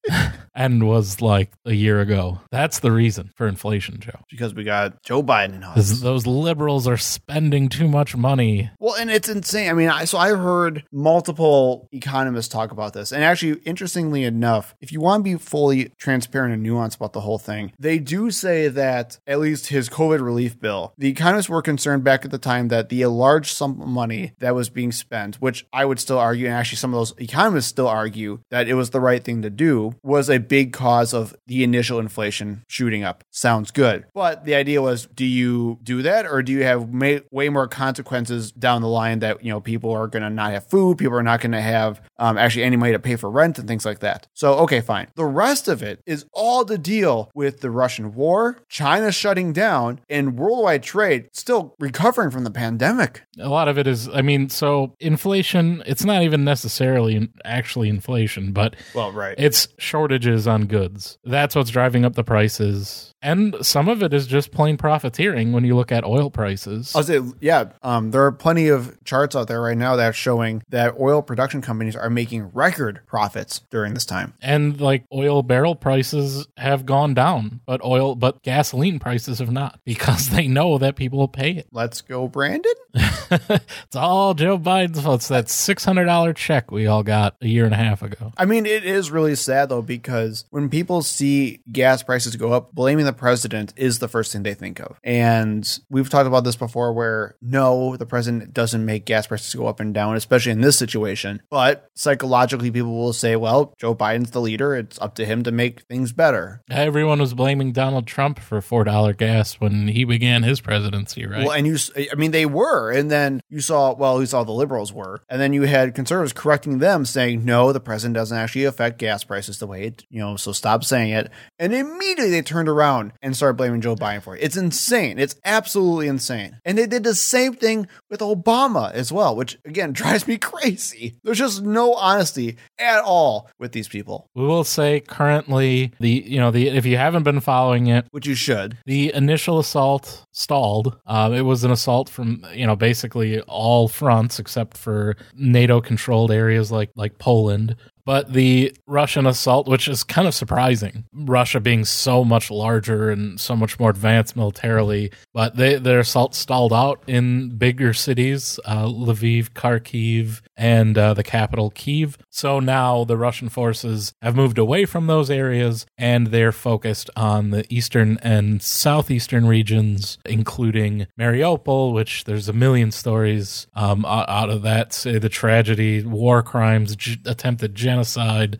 [SPEAKER 3] [LAUGHS] and was like a year ago. That's the reason for inflation, Joe.
[SPEAKER 2] Because we got Joe Biden in office.
[SPEAKER 3] those liberals are spending too much money.
[SPEAKER 2] Well, and it's insane. I mean, I, so I heard multiple economists talk about this. And actually, interestingly enough, if you want to be fully transparent and nuanced about the whole thing, they do say that at least his COVID relief bill, the economists were concerned back at the time that the large sum of money that was being spent, which I would still argue, and actually some of those economists still argue that it was the right thing to do, was a big cause of the initial inflation shooting up. Sounds good. But the idea was do you do that or do you have may, way more consequences down the line that, you know, people are going to not have food, people are not going to have um, actually any money to pay for rent and things like that. So, okay, fine. The rest of it is all to deal with the Russian war, China shutting down, and worldwide trade still recovering from the pandemic.
[SPEAKER 3] A lot of it is, I mean, so inflation, it's not even necessarily actually inflation, but
[SPEAKER 2] Well, right.
[SPEAKER 3] it's shortages on goods. That's what's driving up the prices. And some of it is just plain profiteering when you look at oil prices.
[SPEAKER 2] I'll say, yeah, um, there are plenty of charts out there right now that are showing that oil production companies are making record profits during this time.
[SPEAKER 3] and like oil barrel prices have gone down, but oil, but gasoline prices have not because they know that people will pay it.
[SPEAKER 2] Let's go, Brandon. [LAUGHS]
[SPEAKER 3] it's all Joe Biden's fault. It's that $600 check we all got a year and a half ago.
[SPEAKER 2] I mean, it is really sad though, because when people see gas prices go up, blaming the president is the first thing they think of. And we've talked about this before where no, the president doesn't make gas prices go up and down, especially in this situation. But psychologically, people will say, well, Joe Biden's the leader. It's up to him to make things better.
[SPEAKER 3] Everyone was blaming Donald Trump for $4 gas when he began his presidency, right?
[SPEAKER 2] Well, and you, I mean, they were, and then you saw, well, you saw the liberals were, and then you had conservatives correcting them, saying, no, the president doesn't actually affect gas prices the way it, you know, so stop saying it. And immediately they turned around and started blaming Joe Biden for it. It's insane. It's absolutely insane. And they did the same thing with Obama as well, which again [LAUGHS] drives me crazy. There's just no honesty at all with these people,
[SPEAKER 3] we will say currently the, you know, the, if you haven't been following it,
[SPEAKER 2] which you should.
[SPEAKER 3] The initial assault stalled. Um, it was an assault from you know basically all fronts except for NATO controlled areas like like Poland. But the Russian assault, which is kind of surprising, Russia being so much larger and so much more advanced militarily, but they, their assault stalled out in bigger cities, uh, Lviv, Kharkiv, and uh, the capital, Kiev. So now the Russian forces have moved away from those areas and they're focused on the eastern and southeastern regions, including Mariupol, which there's a million stories um, out of that. Say the tragedy, war crimes, attempted genocide,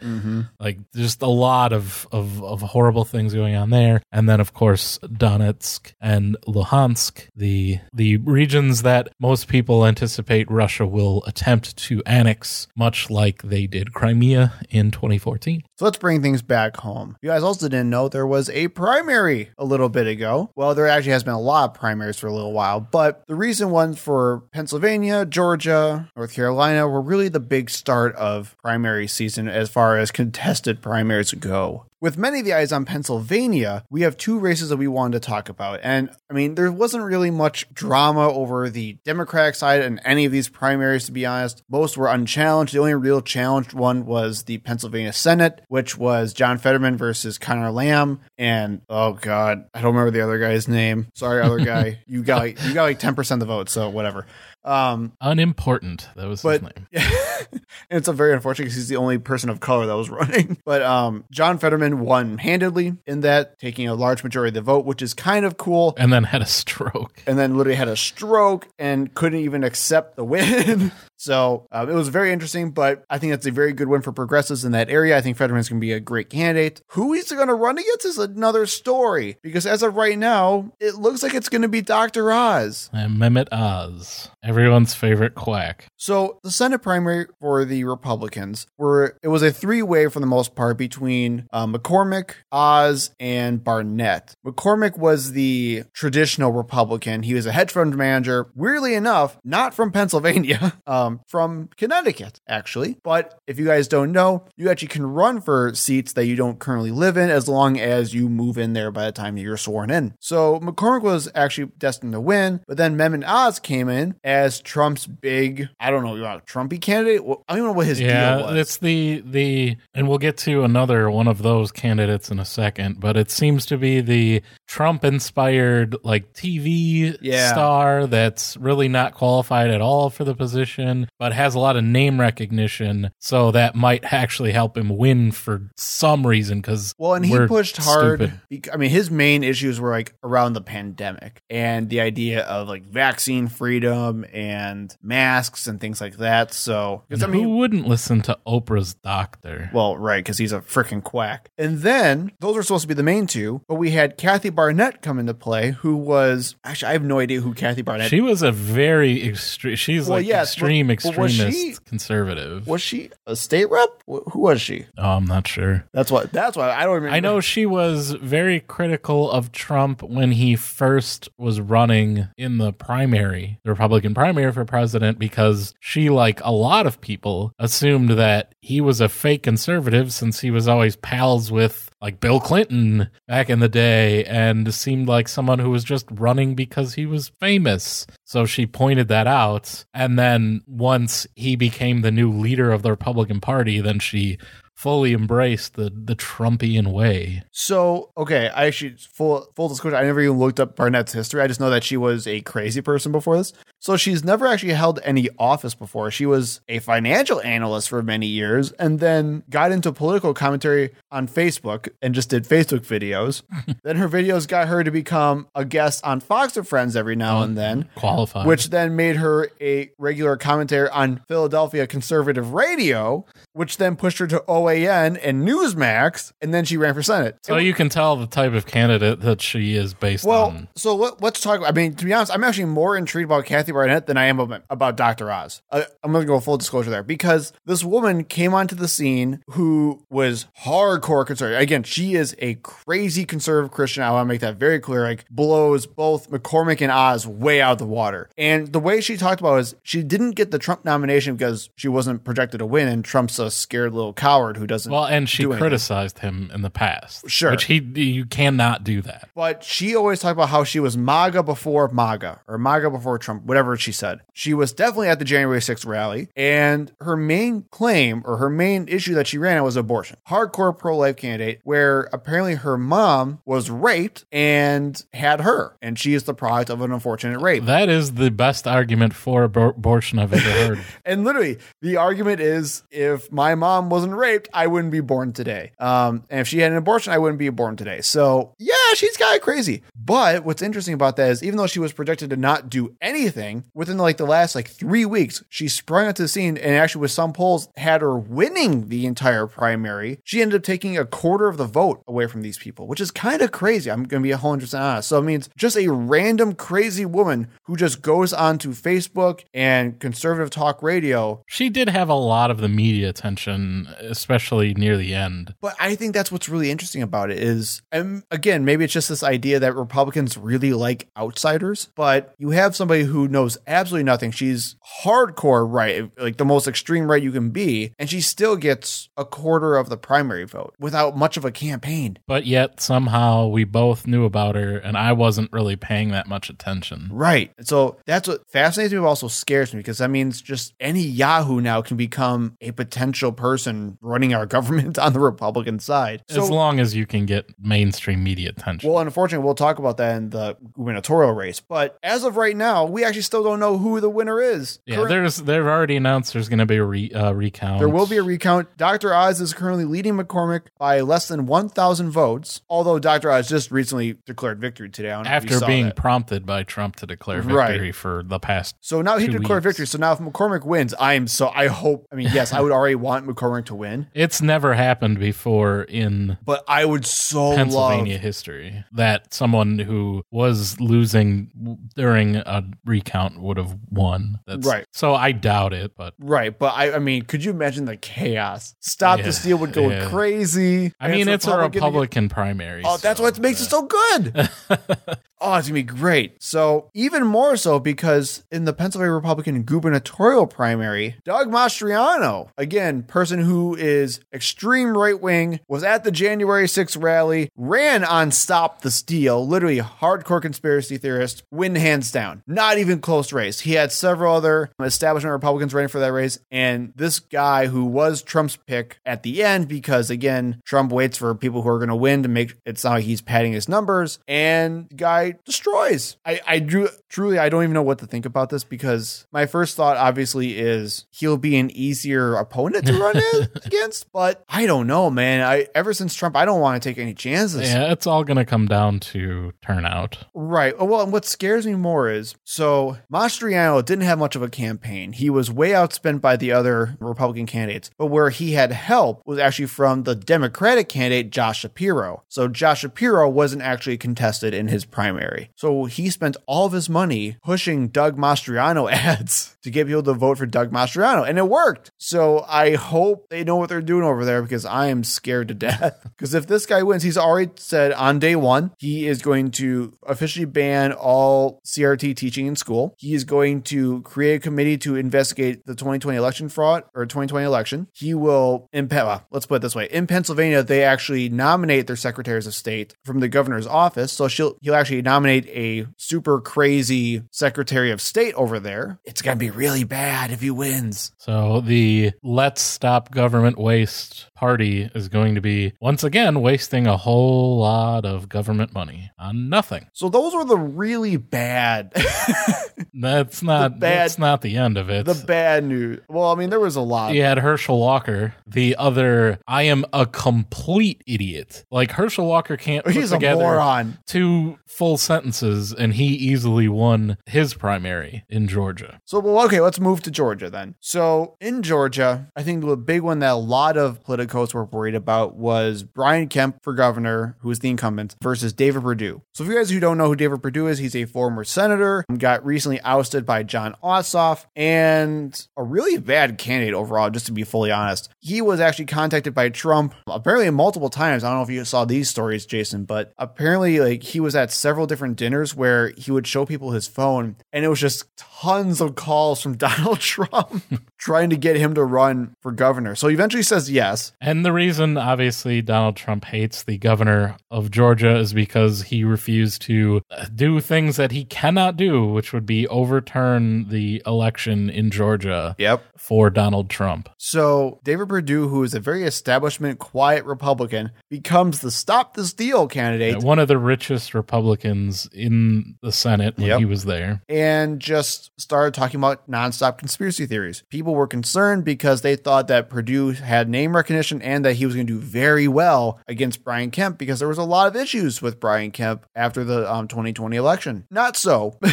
[SPEAKER 3] Mm-hmm. like just a lot of, of, of horrible things going on there. And then, of course, Donetsk and Luhansk, the the regions that most people anticipate Russia will attempt to annex, much like they did Crimea in 2014.
[SPEAKER 2] So let's bring things back home. You guys also didn't know there was a primary a little bit ago. Well, there actually has been a lot of primaries for a little while, but the recent ones for Pennsylvania, Georgia, North Carolina were really the big start of primary season as far as contested primaries go. With many of the eyes on Pennsylvania, we have two races that we wanted to talk about. And I mean, there wasn't really much drama over the Democratic side in any of these primaries, to be honest. Most were unchallenged. The only real challenged one was the Pennsylvania Senate, which was John Fetterman versus Conor Lamb. And oh god, I don't remember the other guy's name. Sorry, other guy. [LAUGHS] you got like you got like 10% of the vote, so whatever. Um,
[SPEAKER 3] Unimportant. That was
[SPEAKER 2] but
[SPEAKER 3] his name.
[SPEAKER 2] yeah, [LAUGHS] and it's a very unfortunate because he's the only person of color that was running. [LAUGHS] But um, John Fetterman won handedly in that, taking a large majority of the vote, which is kind of cool.
[SPEAKER 3] And then had a stroke.
[SPEAKER 2] And then literally had a stroke and couldn't even accept the win. [LAUGHS] So uh, it was very interesting, but I think that's a very good win for progressives in that area. I think Fetterman's going to be a great candidate. Who he's going to run against is another story because as of right now, it looks like it's going to be Dr. Oz.
[SPEAKER 3] And Mehmet Oz, everyone's favorite quack.
[SPEAKER 2] So the Senate primary for the Republicans were it was a three way for the most part between uh, McCormick, Oz, and Barnett. McCormick was the traditional Republican. He was a hedge fund manager. Weirdly enough, not from Pennsylvania, [LAUGHS] um, Um, from Connecticut actually. But if you guys don't know, you actually can run for seats that you don't currently live in as long as you move in there by the time you're sworn in. So McCormick was actually destined to win, but then Mehmet Oz came in as Trump's big, I don't know, about Trumpy candidate. I don't know what his deal
[SPEAKER 3] Yeah,
[SPEAKER 2] was.
[SPEAKER 3] it's the the and we'll get to another one of those candidates in a second, but it seems to be the Trump inspired like TV
[SPEAKER 2] Yeah.
[SPEAKER 3] star that's really not qualified at all for the position, but has a lot of name recognition, so that might actually help him win for some reason cuz
[SPEAKER 2] Well, and he pushed hard.
[SPEAKER 3] stupid.
[SPEAKER 2] I mean, his main issues were like around the pandemic and the idea of like vaccine freedom and masks and things like that. So, because I
[SPEAKER 3] who wouldn't listen to Oprah's doctor?
[SPEAKER 2] well, right, because he's a freaking quack. And then those were supposed to be the main two, but we had Kathy Barnett come into play, who was actually I have no idea who Kathy Barnett.
[SPEAKER 3] She was a very extreme. She's
[SPEAKER 2] Well,
[SPEAKER 3] like
[SPEAKER 2] yes,
[SPEAKER 3] extreme
[SPEAKER 2] was
[SPEAKER 3] extremist
[SPEAKER 2] she-
[SPEAKER 3] conservative.
[SPEAKER 2] was she a state rep? Who was she?
[SPEAKER 3] oh, I'm not sure.
[SPEAKER 2] That's what. That's why I don't remember.
[SPEAKER 3] I know she was very critical of Trump when he first was running in the primary, the Republican primary for president, because she, like a lot of people, assumed that he was a fake conservative since he was always pals with like Bill Clinton back in the day and seemed like someone who was just running because he was famous. So she pointed that out. And then once he became the new leader of the Republican Party, then she fully embraced the the Trumpian way.
[SPEAKER 2] So okay, I actually full full disclosure. I never even looked up Barnett's history. I just know that she was a crazy person before this. So she's never actually held any office before. She was a financial analyst for many years, and then got into political commentary on Facebook and just did Facebook videos. [LAUGHS] then her videos got her to become a guest on Fox and Friends every now and uh, then.
[SPEAKER 3] Qualified.
[SPEAKER 2] Which then made her a regular commentator on Philadelphia conservative radio, which then pushed her to OAN and Newsmax, and then she ran for Senate.
[SPEAKER 3] so you can tell the type of candidate that she is based
[SPEAKER 2] Well,
[SPEAKER 3] on.
[SPEAKER 2] so let, let's talk. I mean, to be honest, I'm actually more intrigued about Kathy Barnett than I am about, about Dr. Oz. Uh, I'm going to go full disclosure there because this woman came onto the scene who was hardcore conservative. Again, she is a crazy conservative Christian. I want to make that very clear. Like, blows both McCormick and Oz way out of the water. And the way she talked about it is she didn't get the Trump nomination because she wasn't projected to win, and Trump's a scared little coward who doesn't.
[SPEAKER 3] Well, and she criticized him in the past.
[SPEAKER 2] Sure.
[SPEAKER 3] Which he you cannot do that.
[SPEAKER 2] But she always talked about how she was MAGA before MAGA or MAGA before Trump, whatever she said. She was definitely at the January 6th rally, and her main claim or her main issue that she ran at was abortion. Hardcore pro life candidate, where apparently her mom was raped and had her, and she is the product of an unfortunate rape.
[SPEAKER 3] That is the best argument for abor- abortion I've ever heard. [LAUGHS]
[SPEAKER 2] And literally, the argument is if my mom wasn't raped, I wouldn't be born today. Um, and if she had an abortion, I wouldn't be born today. So, yeah, she's kind of crazy. But what's interesting about that is even though she was projected to not do anything, within like the last like three weeks, she sprung onto the scene and actually, with some polls, had her winning the entire primary. She ended up taking a quarter of the vote away from these people, which is kind of crazy. I'm going to be a 100% honest. So, it means just a random crazy woman who just goes onto Facebook and conservative talk radio
[SPEAKER 3] she did have a lot of the media attention, especially near the end.
[SPEAKER 2] But I think that's what's really interesting about it is, and again, maybe it's just this idea that Republicans really like outsiders, but you have somebody who knows absolutely nothing. She's hardcore right, like the most extreme right you can be, and she still gets a quarter of the primary vote without much of a campaign.
[SPEAKER 3] But yet somehow we both knew about her, and I wasn't really paying that much attention.
[SPEAKER 2] Right. So that's what fascinates me, but also scares me because that means just any Yahoo now can become a potential person running our [LAUGHS] government on the Republican side. So,
[SPEAKER 3] as long as you can get mainstream media attention.
[SPEAKER 2] Well, unfortunately, we'll talk about that in the gubernatorial race. But as of right now, we actually still don't know who the winner is.
[SPEAKER 3] Yeah,
[SPEAKER 2] Current-
[SPEAKER 3] there's they've already announced there's going to be a re, uh, recount.
[SPEAKER 2] There will be a recount. Dr. Oz is currently leading McCormick by less than 1,000 votes, although Dr. Oz just recently declared victory today. I don't know if you
[SPEAKER 3] after being
[SPEAKER 2] that.
[SPEAKER 3] prompted by Trump to declare
[SPEAKER 2] Right.
[SPEAKER 3] victory for the past.
[SPEAKER 2] So now he declared
[SPEAKER 3] weeks.
[SPEAKER 2] victory. So now if McCormick wins, I am so, I hope, I mean, yes, I would already want McCormick to win,
[SPEAKER 3] It's never happened before in
[SPEAKER 2] but I would so
[SPEAKER 3] Pennsylvania
[SPEAKER 2] love.
[SPEAKER 3] history that someone who was losing during a recount would have won. That's,
[SPEAKER 2] Right.
[SPEAKER 3] So I doubt it, but
[SPEAKER 2] Right, but I, I mean, could you imagine the chaos? Stop
[SPEAKER 3] Yeah,
[SPEAKER 2] the Steal would go
[SPEAKER 3] yeah.
[SPEAKER 2] crazy.
[SPEAKER 3] I mean, it's a
[SPEAKER 2] Republican-
[SPEAKER 3] primary.
[SPEAKER 2] Oh, that's
[SPEAKER 3] so,
[SPEAKER 2] what makes it so good. [LAUGHS] oh, it's gonna be great. So even more so because in the Pennsylvania Republican gubernatorial primary, Doug Mastriano, again, person who is extreme right wing, was at the January 6th rally, ran on Stop the Steal, literally hardcore conspiracy theorist, win hands down. Not even close race. He had several other establishment Republicans running for that race, and this guy who was Trump's pick at the end because again, Trump waits for people who are going to win to make it sound like he's padding his numbers, and the destroys. I, I drew truly, I don't even know what to think about this because my first thought obviously is he'll be an easier opponent to run [LAUGHS] in- against, but I don't know, man. I ever since Trump, I don't want to take any chances.
[SPEAKER 3] Yeah, it's all going to come down to turnout.
[SPEAKER 2] Right. Oh, Well, and what scares me more is so Mastriano didn't have much of a campaign. He was way outspent by the other Republican candidates, but where he had help was actually from the Democratic candidate, Josh Shapiro. So Josh Shapiro wasn't actually contested in his primary. So he spent all of his money pushing Doug Mastriano [LAUGHS] ads to get people to vote for Doug Mastriano, and it worked. So I hope they know what they're doing over there because I am scared to [LAUGHS] death. Because if this guy wins, he's already said on day one, he is going to officially ban all CRT teaching in school. He is going to create a committee to investigate the 2020 election fraud or 2020 election. He will, in well, let's put it this way: in Pennsylvania, they actually nominate their secretaries of state from the governor's office. So she'll he'll actually nominate a super crazy secretary of state over there. It's gonna be really bad if he wins.
[SPEAKER 3] So the Let's Stop Government Waste party is going to be once again wasting a whole lot of government money on nothing.
[SPEAKER 2] So those were the really bad, [LAUGHS]
[SPEAKER 3] That's not
[SPEAKER 2] bad-
[SPEAKER 3] that's not the end of it.
[SPEAKER 2] the bad news. Well, I mean, there was a lot.
[SPEAKER 3] You had Herschel Walker, the other. I am a complete idiot. Like Herschel Walker can't put
[SPEAKER 2] He's a
[SPEAKER 3] together
[SPEAKER 2] moron.
[SPEAKER 3] two full sentences, and he easily won his primary in Georgia.
[SPEAKER 2] So, well, okay, let's move to Georgia then. So, in Georgia, I think the big one that a lot of politicos were worried about was Brian Kemp for governor, who is the incumbent, versus David Perdue. So, if you guys who don't know who David Perdue is, he's a former senator, got recently ousted by Jon Ossoff, and a really bad candidate overall, just to be fully honest. He was actually contacted by Trump apparently multiple times. I don't know if you saw these stories, Jason, but apparently, like, he was at several different dinners where he would show people his phone, and it was just tons of calls from [LAUGHS] Donald Trump trying to get him to run for governor. So he eventually says yes.
[SPEAKER 3] And the reason, obviously, Donald Trump hates the governor of Georgia is because he refused to do things that he cannot do, which would be overturn the election in Georgia
[SPEAKER 2] Yep.
[SPEAKER 3] for Donald Trump.
[SPEAKER 2] So David Perdue, who is a very establishment, quiet Republican, becomes the Stop the Steal candidate.
[SPEAKER 3] One of the richest Republicans in the Senate when
[SPEAKER 2] Yep.
[SPEAKER 3] he was there.
[SPEAKER 2] and just started talking about nonstop conspiracy theories. People were concerned because they thought that Perdue had name recognition and that he was going to do very well against Brian Kemp because there was a lot of issues with Brian Kemp after the um, 2020 election. Not so. [LAUGHS]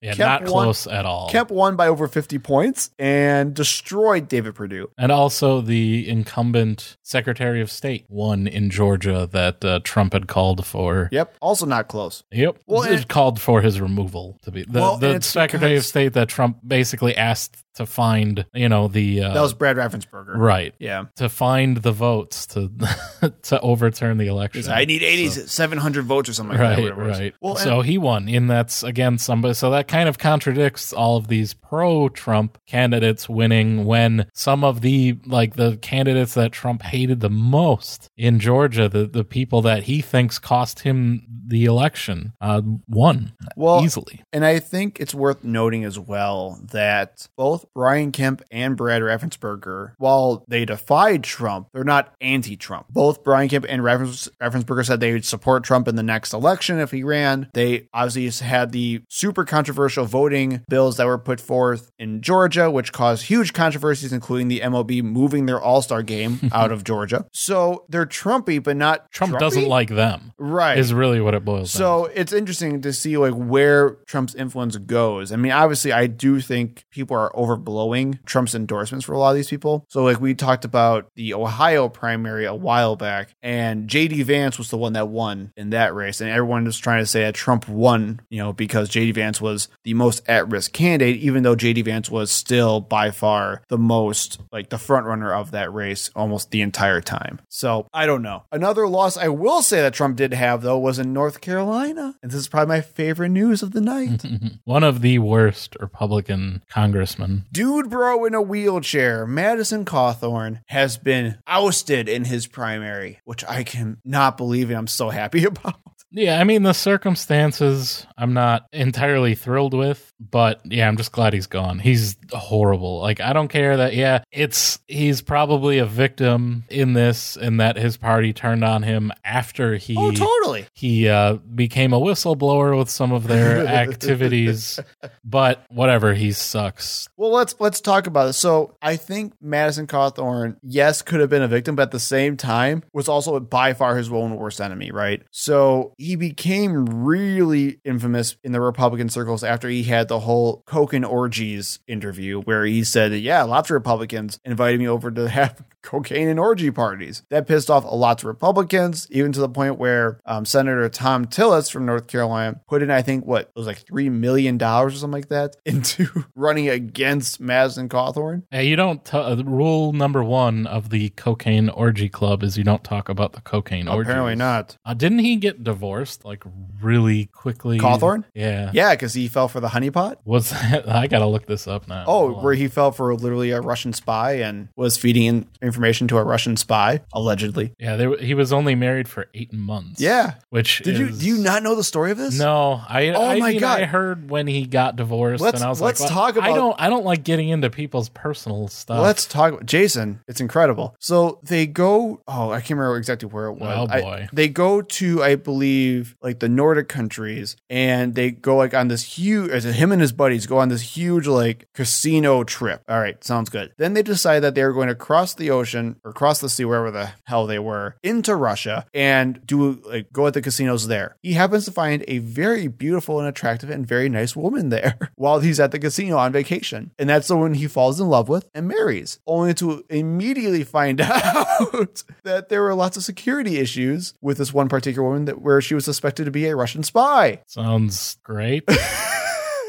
[SPEAKER 3] Yeah,
[SPEAKER 2] Kemp
[SPEAKER 3] not
[SPEAKER 2] won-
[SPEAKER 3] close at all.
[SPEAKER 2] Kemp won by over 50 points and destroyed David Perdue.
[SPEAKER 3] And also, the incumbent Secretary of State won in Georgia that uh, Trump had called for.
[SPEAKER 2] Yep, also not close.
[SPEAKER 3] Yep.
[SPEAKER 2] Well,
[SPEAKER 3] it called for his removal to be the,
[SPEAKER 2] Well,
[SPEAKER 3] the Secretary of State that Trump basically asked to find, you know, the uh,
[SPEAKER 2] That was Brad Raffensperger.
[SPEAKER 3] right
[SPEAKER 2] Yeah.
[SPEAKER 3] to find the votes to [LAUGHS] to overturn the election.
[SPEAKER 2] I need 80, 700 votes or something like that.
[SPEAKER 3] Right,
[SPEAKER 2] whatever it was.
[SPEAKER 3] right.
[SPEAKER 2] Well,
[SPEAKER 3] so he won, and that's again somebody. So that kind of contradicts all of these pro-Trump candidates winning when some of the like the candidates that Trump hated the most in Georgia, the the people that he thinks cost him the election, uh, won
[SPEAKER 2] Well,
[SPEAKER 3] easily.
[SPEAKER 2] And I think it's worth noting as well that both Brian Brian Kemp and Brad Raffensperger, while they defied Trump, they're not anti-Trump. Both Brian Kemp and Raffens- Raffensperger said they would support Trump in the next election if he ran. They obviously had the super controversial voting bills that were put forth in Georgia, which caused huge controversies, including the MLB moving their All-Star game [LAUGHS] out of Georgia. So they're Trumpy, but not
[SPEAKER 3] Trump
[SPEAKER 2] Trumpy?
[SPEAKER 3] doesn't like them.
[SPEAKER 2] right.
[SPEAKER 3] Is really what it boils down.
[SPEAKER 2] So it's interesting to see like where Trump's influence goes. I mean, obviously, I do think people are overblowing Trump's endorsements for a lot of these people. So like we talked about the Ohio primary a while back, and JD Vance was the one that won in that race, and everyone was trying to say that Trump won, you know, because JD Vance was the most at-risk candidate, even though JD Vance was still by far the most like the front runner of that race almost the entire time. So I don't know. Another loss I will say that Trump did have though was in North Carolina, and this is probably my favorite news of the night. [LAUGHS]
[SPEAKER 3] One of the worst Republican congressmen.
[SPEAKER 2] Dude bro in a wheelchair, Madison Cawthorn, has been ousted in his primary, which I can not believe and I'm so happy [LAUGHS] about.
[SPEAKER 3] Yeah, I mean the circumstances I'm not entirely thrilled with, but yeah, I'm just glad he's gone. He's horrible. Like I don't care that yeah, it's he's probably a victim in this and that his party turned on him after he
[SPEAKER 2] Oh, totally.
[SPEAKER 3] he uh, became a whistleblower with some of their [LAUGHS] activities. But whatever, he sucks.
[SPEAKER 2] Well, let's let's talk about it. So, I think Madison Cawthorn, yes, could have been a victim, but at the same time was also by far his own worst enemy, right? So he became really infamous in the Republican circles after he had the whole Coke and orgies interview, where he said, "Yeah, lots of Republicans invited me over to have cocaine and orgy parties." That pissed off a lot of Republicans, even to the point where um, Senator Thom Tillis from North Carolina put in, I think, what it was like three million dollars or something like that [LAUGHS] into running against Madison Cawthorn.
[SPEAKER 3] Hey, you don't. T- uh, rule number one of the cocaine orgy club is you don't talk about the cocaine orgy.
[SPEAKER 2] Apparently not.
[SPEAKER 3] Uh, didn't he get divorced like really quickly?
[SPEAKER 2] Cawthorn?
[SPEAKER 3] Yeah.
[SPEAKER 2] Yeah, because he fell for the honeypot.
[SPEAKER 3] Was that? [LAUGHS] I gotta look this up now.
[SPEAKER 2] Oh, where he fell for literally a Russian spy and was feeding in information to a Russian spy, allegedly.
[SPEAKER 3] yeah, there, he was only married for eight months.
[SPEAKER 2] Yeah.
[SPEAKER 3] which
[SPEAKER 2] Did you do you not know the story of this?
[SPEAKER 3] No, I.
[SPEAKER 2] Oh
[SPEAKER 3] I
[SPEAKER 2] my
[SPEAKER 3] mean,
[SPEAKER 2] God.
[SPEAKER 3] I heard when he got divorced,
[SPEAKER 2] Let's-
[SPEAKER 3] and I was like,
[SPEAKER 2] let's
[SPEAKER 3] like,
[SPEAKER 2] talk
[SPEAKER 3] I
[SPEAKER 2] about-
[SPEAKER 3] don't. I don't like getting into people's personal stuff.
[SPEAKER 2] Let's talk. Jason, it's incredible. So they go. Oh, I can't remember exactly where it was.
[SPEAKER 3] Oh,
[SPEAKER 2] I-
[SPEAKER 3] boy.
[SPEAKER 2] they go to, I believe, like the Nordic countries, and they go like on this huge. As him and his buddies go on this huge like casino trip. All right, sounds good. Then they decide that they're going to cross the ocean or cross the sea, wherever the hell they were, into Russia and do like go at the casinos there. He happens to find a very beautiful and attractive and very nice woman there [LAUGHS] while he's at the casino on vacation, and that's the one he falls in love with and marries, only to immediately find [LAUGHS] out that there were lots of security issues with this one particular woman that where she was suspected to be a Russian spy.
[SPEAKER 3] Sounds great. [LAUGHS]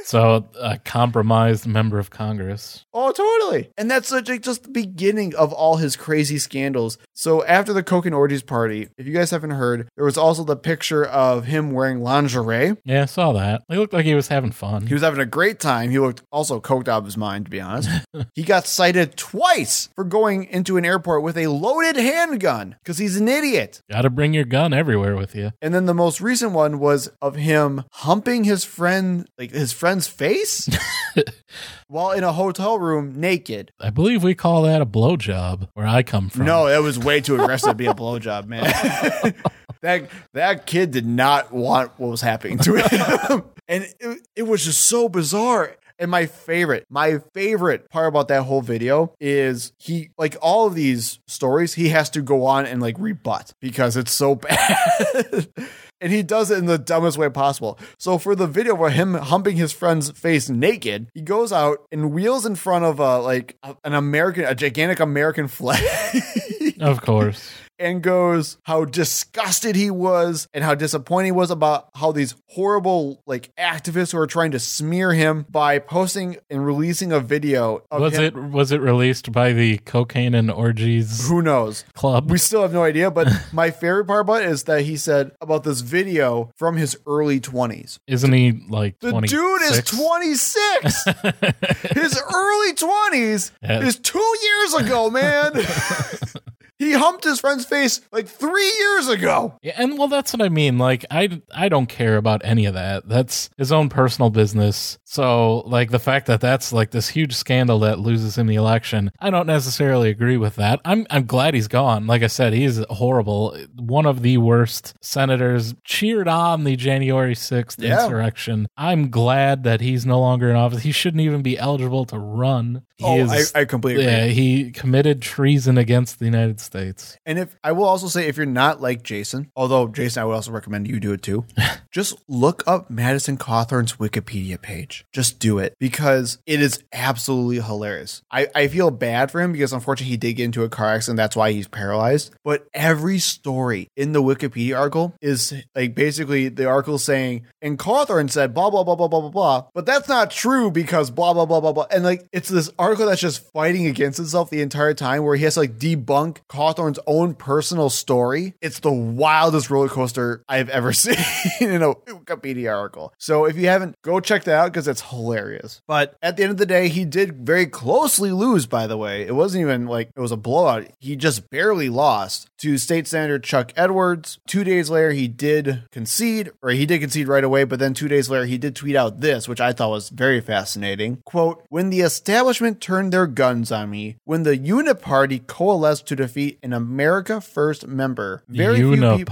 [SPEAKER 3] so, a compromised member of Congress.
[SPEAKER 2] Oh, totally. And that's like just the beginning of all his crazy scandals. So after the Coke and Orgies party, if you guys haven't heard, there was also the picture of him wearing lingerie.
[SPEAKER 3] Yeah, I saw that. He looked like he was having fun.
[SPEAKER 2] He was having a great time. He looked also coked out of his mind, to be honest. [LAUGHS] he got cited twice for going into an airport with a loaded handgun because he's an idiot.
[SPEAKER 3] Got to bring your gun everywhere with you.
[SPEAKER 2] And then the most recent one was of him humping his friend, like his friend's face, [LAUGHS] while in a hotel room naked.
[SPEAKER 3] I believe we call that a blowjob where I come from.
[SPEAKER 2] No, that was way too aggressive to be a blowjob, man. [LAUGHS] that that kid did not want what was happening to him, [LAUGHS] and it, it was just so bizarre. And my favorite, my favorite part about that whole video is he, like all of these stories, he has to go on and like rebut because it's so [LAUGHS] bad. and he does it in the dumbest way possible. So for the video of him humping his friend's face naked, he goes out and wheels in front of a like an American, a gigantic American flag.
[SPEAKER 3] Of course.
[SPEAKER 2] and goes how disgusted he was and how disappointed he was about how these horrible like activists who are trying to smear him by posting and releasing a video of
[SPEAKER 3] Was
[SPEAKER 2] him.
[SPEAKER 3] it was it released by the Cocaine and Orgies
[SPEAKER 2] who knows
[SPEAKER 3] Club?
[SPEAKER 2] we still have no idea but [LAUGHS] my favorite part about it is that he said about this video from his early 20s
[SPEAKER 3] Isn't he like
[SPEAKER 2] the dude is 26 [LAUGHS] his early 20s
[SPEAKER 3] Yeah.
[SPEAKER 2] is two years ago man [LAUGHS] he humped his friend's face like three years ago
[SPEAKER 3] Yeah, and well, that's what I mean. Like, I I don't care about any of that. That's his own personal business. So, like the fact that that's like this huge scandal that loses him the election, I don't necessarily agree with that. I'm I'm glad he's gone. Like I said, he's horrible. One of the worst senators cheered on the January 6th
[SPEAKER 2] Yeah.
[SPEAKER 3] insurrection. I'm glad that he's no longer in office. He shouldn't even be eligible to run. He
[SPEAKER 2] Oh,
[SPEAKER 3] is-
[SPEAKER 2] I, I completely agree.
[SPEAKER 3] yeah, he committed treason against the United States.
[SPEAKER 2] And if I will also say, if you're not like Jason, although Jason, I would also recommend you do it too. [LAUGHS] just look up Madison Cawthorn's Wikipedia page. Just do it because it is absolutely hilarious. I, I feel bad for him because unfortunately he did get into a car accident. That's why he's paralyzed. But every story in the Wikipedia article is like basically the article saying, and Cawthorn said blah blah blah blah blah blah blah. But that's not true because blah blah blah blah blah. And like it's this article that's just fighting against itself the entire time where he has to like debunk Cawthorn's own personal story. It's the wildest roller coaster I've ever [LAUGHS] seen in a Wikipedia article. So if you haven't, go check that out because it's hilarious. But at the end of the day, he did very closely lose, by the way. It wasn't even like it was a blowout. He just barely lost to State Senator Chuck Edwards. Two days later, he did concede, or he did concede right away, but then two days later, he did tweet out this, which I thought was very fascinating. Quote, when the establishment turned their guns on me, when the Uniparty coalesced to defeat an America First member, very few people.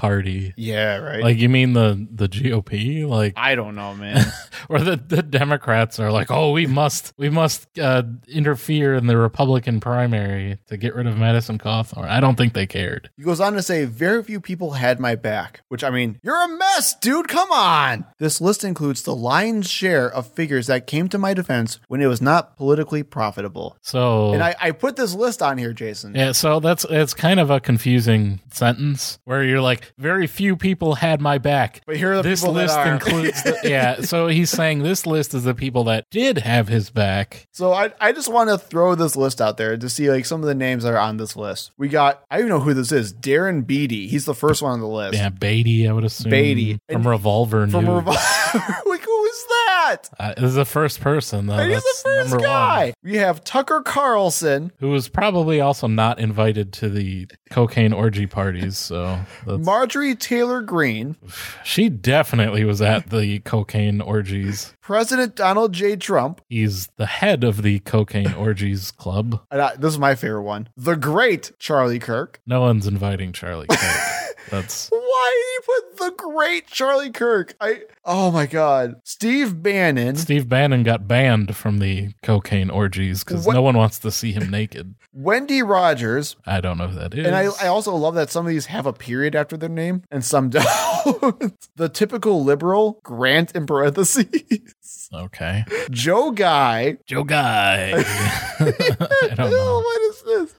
[SPEAKER 2] Yeah, right.
[SPEAKER 3] Like you mean the the GOP? Like
[SPEAKER 2] I don't know, man. [LAUGHS]
[SPEAKER 3] or the, the Democrats are like, oh, we must we must uh, interfere in the Republican primary to get rid of Madison Cawthorn. I don't think they cared.
[SPEAKER 2] He goes on to say, very few people had my back, which I mean, you're a mess, dude. Come on. This list includes the lion's share of figures that came to my defense when it was not politically profitable.
[SPEAKER 3] So
[SPEAKER 2] And I, I put this list on here, Jason.
[SPEAKER 3] yeah, so that's it's kind of a confusing sentence where you're like, very few people had my back.
[SPEAKER 2] But here are the
[SPEAKER 3] this
[SPEAKER 2] people that
[SPEAKER 3] list
[SPEAKER 2] are.
[SPEAKER 3] includes the, [LAUGHS] yeah. So he's saying this list is the people that did have his back.
[SPEAKER 2] So I, I just want to throw this list out there to see like some of the names that are on this list. We got, I don't even know who this is, Darren Beattie. He's the first one on the list.
[SPEAKER 3] Yeah, Beattie, I would assume.
[SPEAKER 2] Beattie.
[SPEAKER 3] from
[SPEAKER 2] And-
[SPEAKER 3] Revolver.
[SPEAKER 2] From
[SPEAKER 3] News. [LAUGHS]
[SPEAKER 2] Revol- like, who is that?
[SPEAKER 3] Uh, this is the first person though.
[SPEAKER 2] He's the
[SPEAKER 3] That's
[SPEAKER 2] first
[SPEAKER 3] number
[SPEAKER 2] guy.
[SPEAKER 3] one.
[SPEAKER 2] We have Tucker Carlson,
[SPEAKER 3] Who was probably also not invited to the cocaine orgy parties. So that's,
[SPEAKER 2] Marjorie Taylor Greene,
[SPEAKER 3] she definitely was at the cocaine orgies.
[SPEAKER 2] President Donald J. Trump.
[SPEAKER 3] He's the head of the cocaine orgies club.
[SPEAKER 2] And I, this is my favorite one. The great Charlie Kirk.
[SPEAKER 3] No one's inviting Charlie Kirk. [LAUGHS] That's
[SPEAKER 2] Why did you put the great Charlie Kirk? I oh my god. Steve Bannon,
[SPEAKER 3] Steve Bannon got banned from the cocaine orgies because no one wants to see him naked.
[SPEAKER 2] Wendy Rogers,
[SPEAKER 3] I don't know who that is.
[SPEAKER 2] and I, I also love that some of these have a period after their name and some [LAUGHS] don't. the typical liberal, Grant in parentheses.
[SPEAKER 3] okay,
[SPEAKER 2] Joe Guy.
[SPEAKER 3] Joe Guy. [LAUGHS] [LAUGHS] I don't know.
[SPEAKER 2] what is this?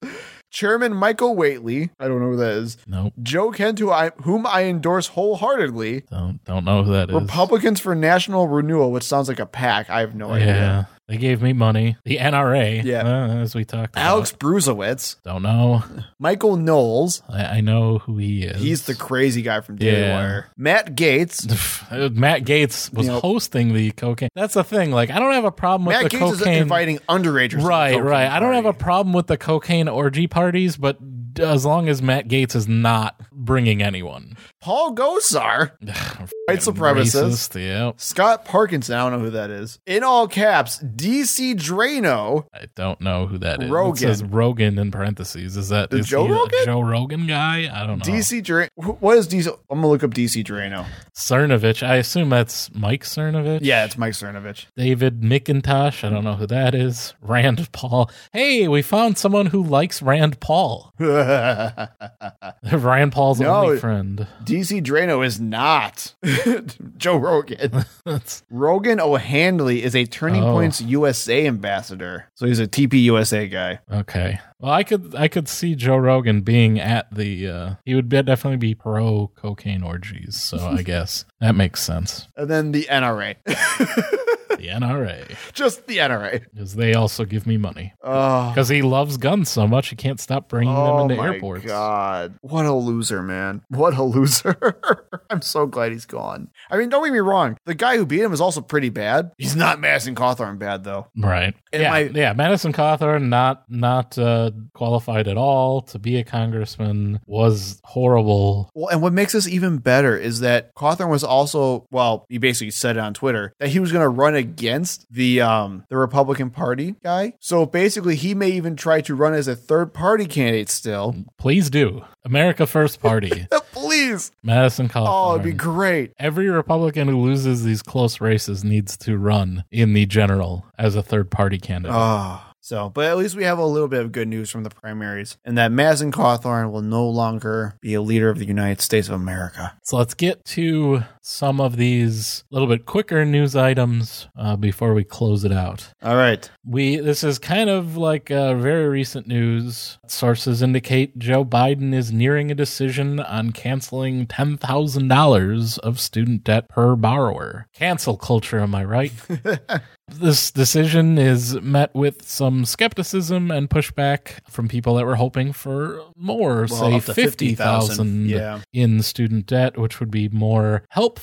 [SPEAKER 2] Chairman Michael Whatley. I don't know who that is.
[SPEAKER 3] Nope.
[SPEAKER 2] Joe Kent, who I, whom I endorse wholeheartedly.
[SPEAKER 3] Don't don't know who that is.
[SPEAKER 2] Republicans for National Renewal, which sounds like a pack. I have no idea.
[SPEAKER 3] They gave me money. The NRA.
[SPEAKER 2] Yeah.
[SPEAKER 3] uh, as we talked. about.
[SPEAKER 2] Alex Bruesewitz,
[SPEAKER 3] Don't know.
[SPEAKER 2] Michael Knowles.
[SPEAKER 3] I, I know who he is.
[SPEAKER 2] He's the crazy guy from Daily
[SPEAKER 3] Yeah.
[SPEAKER 2] Wire. Matt Gaetz. [LAUGHS]
[SPEAKER 3] Matt Gaetz was
[SPEAKER 2] You know-
[SPEAKER 3] hosting the cocaine. That's the thing. Like, I don't have a problem with
[SPEAKER 2] Matt
[SPEAKER 3] the
[SPEAKER 2] Gaetz is
[SPEAKER 3] cocaine.
[SPEAKER 2] inviting underagers.
[SPEAKER 3] right, right. I don't have a problem with the cocaine orgy parties, but as long as Matt Gaetz is not bringing anyone.
[SPEAKER 2] Paul Gosar, [SIGHS] white supremacist.
[SPEAKER 3] Racist, yeah.
[SPEAKER 2] Scott Parkinson. I don't know who that is. In all caps, DC Draino.
[SPEAKER 3] I don't know who that is.
[SPEAKER 2] Rogan.
[SPEAKER 3] It says Rogan in parentheses. Is that
[SPEAKER 2] The
[SPEAKER 3] is
[SPEAKER 2] Joe Rogan?
[SPEAKER 3] Joe Rogan guy? I don't know.
[SPEAKER 2] DC Draino. What is DC? I'm gonna look up DC Draino.
[SPEAKER 3] Cernovich. I assume that's Mike Cernovich.
[SPEAKER 2] Yeah, it's Mike Cernovich.
[SPEAKER 3] David McIntosh. I don't know who that is. Rand Paul. Hey, we found someone who likes Rand Paul. [LAUGHS] Rand Paul's
[SPEAKER 2] No.
[SPEAKER 3] only friend.
[SPEAKER 2] DC Draino is not [LAUGHS] Joe Rogan. Rogan O'Handley is a Turning
[SPEAKER 3] Oh.
[SPEAKER 2] Points USA ambassador. So he's a TP USA guy.
[SPEAKER 3] okay. Well, I could I could see Joe Rogan being at the. Uh, he would be, definitely be pro cocaine orgies. So I [LAUGHS] guess that makes sense.
[SPEAKER 2] And then the NRA. [LAUGHS]
[SPEAKER 3] The NRA,
[SPEAKER 2] Just the NRA.
[SPEAKER 3] because they also give me money.
[SPEAKER 2] Oh,
[SPEAKER 3] Because he loves guns so much, he can't stop bringing
[SPEAKER 2] oh
[SPEAKER 3] them into
[SPEAKER 2] my
[SPEAKER 3] airports.
[SPEAKER 2] God. What a loser, man. What a loser. [LAUGHS] I'm so glad he's gone. I mean, don't get me wrong. The guy who beat him is also pretty bad. He's not Madison Cawthorn bad, though.
[SPEAKER 3] Right.
[SPEAKER 2] And
[SPEAKER 3] yeah.
[SPEAKER 2] my-
[SPEAKER 3] yeah. Madison Cawthorn not not uh, qualified at all to be a congressman was horrible.
[SPEAKER 2] Well, and what makes this even better is that Cawthorn was also, well, he basically said it on Twitter that he was going to run against the um the Republican Party guy. So basically, he may even try to run as a third party candidate still.
[SPEAKER 3] Please do. America First Party, [LAUGHS]
[SPEAKER 2] Please.
[SPEAKER 3] Madison Cawthorn.
[SPEAKER 2] Oh, it'd be great.
[SPEAKER 3] Every Republican who loses these close races needs to run in the general as a third party candidate.
[SPEAKER 2] Oh. So, but at least we have a little bit of good news from the primaries, and that Madison Cawthorn will no longer be a leader of the United States of America.
[SPEAKER 3] So let's get to some of these little bit quicker news items uh, before we close it out.
[SPEAKER 2] All right.
[SPEAKER 3] We this is kind of like uh, very recent news. Sources indicate Joe Biden is nearing a decision on canceling ten thousand dollars of student debt per borrower. Cancel culture, am I right? [LAUGHS] this decision is met with some skepticism and pushback from people that were hoping for more, say
[SPEAKER 2] up to
[SPEAKER 3] fifty thousand
[SPEAKER 2] Yeah.
[SPEAKER 3] in student debt, which would be more helpful.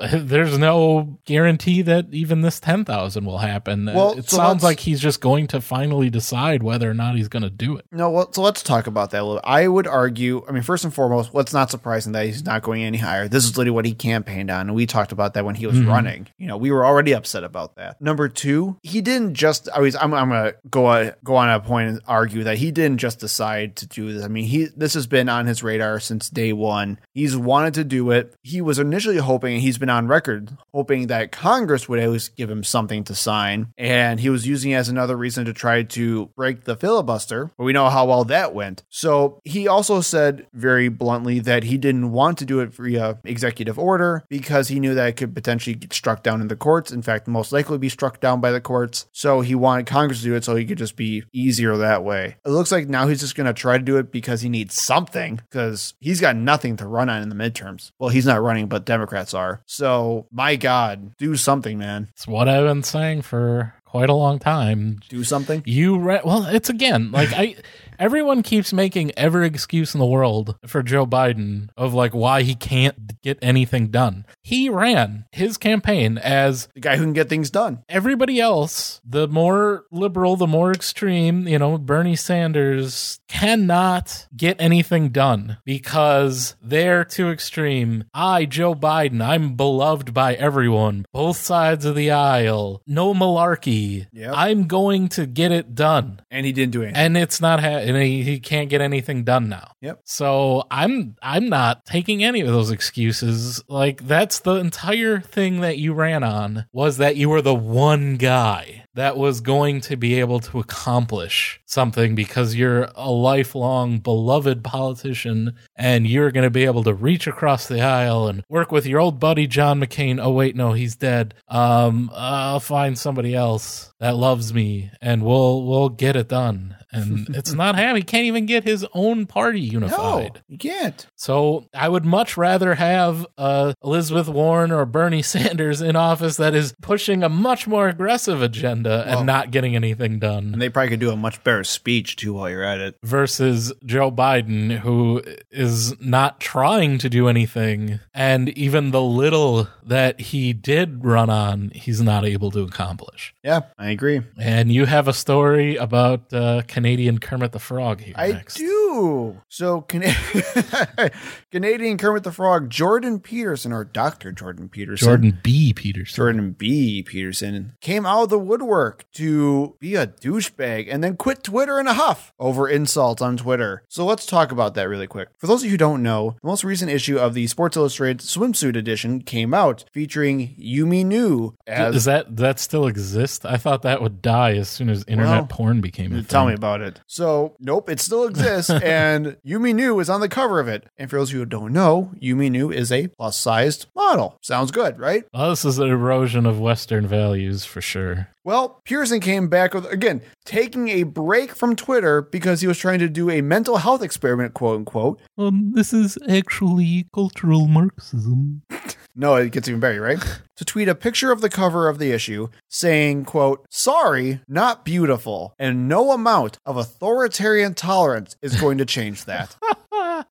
[SPEAKER 3] [LAUGHS] There's no guarantee that even this 10,000 will happen.
[SPEAKER 2] Well,
[SPEAKER 3] it
[SPEAKER 2] so
[SPEAKER 3] sounds like he's just going to finally decide whether or not he's going to do it.
[SPEAKER 2] No, well, so let's talk about that a little. I would argue, I mean, first and foremost, what's not surprising that he's not going any higher. This is literally what he campaigned on, and we talked about that when he was
[SPEAKER 3] Mhm.
[SPEAKER 2] running. You know, we were already upset about that. Number two, he didn't just. I was. I'm, I'm gonna go on, go on a point and argue that he didn't just decide to do this. I mean, he this has been on his radar since day one. He's wanted to do it. He was initially hoping, he's been on record hoping that Congress would at least give him something to sign, and he was using it as another reason to try to break the filibuster. But we know how well that went. So he also said very bluntly that he didn't want to do it via executive order because he knew that it could potentially get struck down in the courts. In fact, most likely be struck down by the courts. So he wanted Congress to do it so he could just be easier that way. It looks like now he's just going to try to do it because he needs something because he's got nothing to run on in the midterms. Well, he's not running, but Democrats are. So my God, do something, man.
[SPEAKER 3] It's what I've been saying for quite a long time.
[SPEAKER 2] Do something.
[SPEAKER 3] You re- well, it's again like I. Everyone keeps making every excuse in the world for Joe Biden of like why he can't get anything done. He ran his campaign as
[SPEAKER 2] The guy who can get things done.
[SPEAKER 3] everybody else, the more liberal, the more extreme, you know, Bernie Sanders cannot get anything done because they're too extreme. I, Joe Biden, I'm beloved by everyone, both sides of the aisle. No malarkey.
[SPEAKER 2] Yep.
[SPEAKER 3] I'm going to get it done.
[SPEAKER 2] And he didn't do anything.
[SPEAKER 3] And it's not, ha- and he, he can't get anything done now.
[SPEAKER 2] Yep.
[SPEAKER 3] So I'm I'm not taking any of those excuses. Like that's the entire thing that you ran on was that you were the one guy that was going to be able to accomplish something because you're a lifelong beloved politician and you're going to be able to reach across the aisle and work with your old buddy John McCain. Oh wait, no, he's dead. Um I'll find somebody else that loves me and we'll we'll get it done. And [LAUGHS] it's not him. He can't even get his own party
[SPEAKER 2] no,
[SPEAKER 3] unified.
[SPEAKER 2] you can't.
[SPEAKER 3] So I would much rather have uh, Elizabeth Warren or Bernie [LAUGHS] Sanders in office that is pushing a much more aggressive agenda
[SPEAKER 2] Well-
[SPEAKER 3] and not getting anything done
[SPEAKER 2] And they probably could do a much better speech too while you're at it.
[SPEAKER 3] versus Joe Biden, who is not trying to do anything. And even the little that he did run on, he's not able to accomplish.
[SPEAKER 2] Yeah, I agree.
[SPEAKER 3] And you have a story about uh, Canadian Kermit the Frog here
[SPEAKER 2] I
[SPEAKER 3] next.
[SPEAKER 2] do. So, Can- [LAUGHS] Canadian Kermit the Frog, Jordan Peterson, or Dr. Jordan Peterson.
[SPEAKER 3] Jordan B. Peterson.
[SPEAKER 2] Jordan B. Peterson came out of the woodwork to be a douchebag and then quit Twitter in a huff over insults on Twitter. So let's talk about that really quick. For those of you who don't know, the most recent issue of the Sports Illustrated swimsuit edition came out featuring Yumi Nu as
[SPEAKER 3] Does that that still exist? I thought that would die as soon as internet
[SPEAKER 2] Well,
[SPEAKER 3] porn became a
[SPEAKER 2] Tell
[SPEAKER 3] thing.
[SPEAKER 2] me about it. So, nope, it still exists, [LAUGHS] and Yumi Nu is on the cover of it. And for those of you who don't know, Yumi Nu is a plus sized model. Sounds good, right?
[SPEAKER 3] Well, this is an erosion of Western values for sure.
[SPEAKER 2] Well, Pearson came back with, again, taking a break from Twitter because he was trying to do a mental health experiment, quote unquote.
[SPEAKER 3] Um, this is actually cultural Marxism. [LAUGHS]
[SPEAKER 2] No, it gets even better, right? [LAUGHS] to tweet a picture of the cover of the issue saying, quote, sorry, not beautiful, and no amount of authoritarian tolerance is going to change that. [LAUGHS]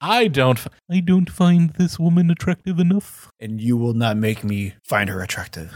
[SPEAKER 3] I don't. f- I don't find this woman attractive enough.
[SPEAKER 2] and you will not make me find her attractive.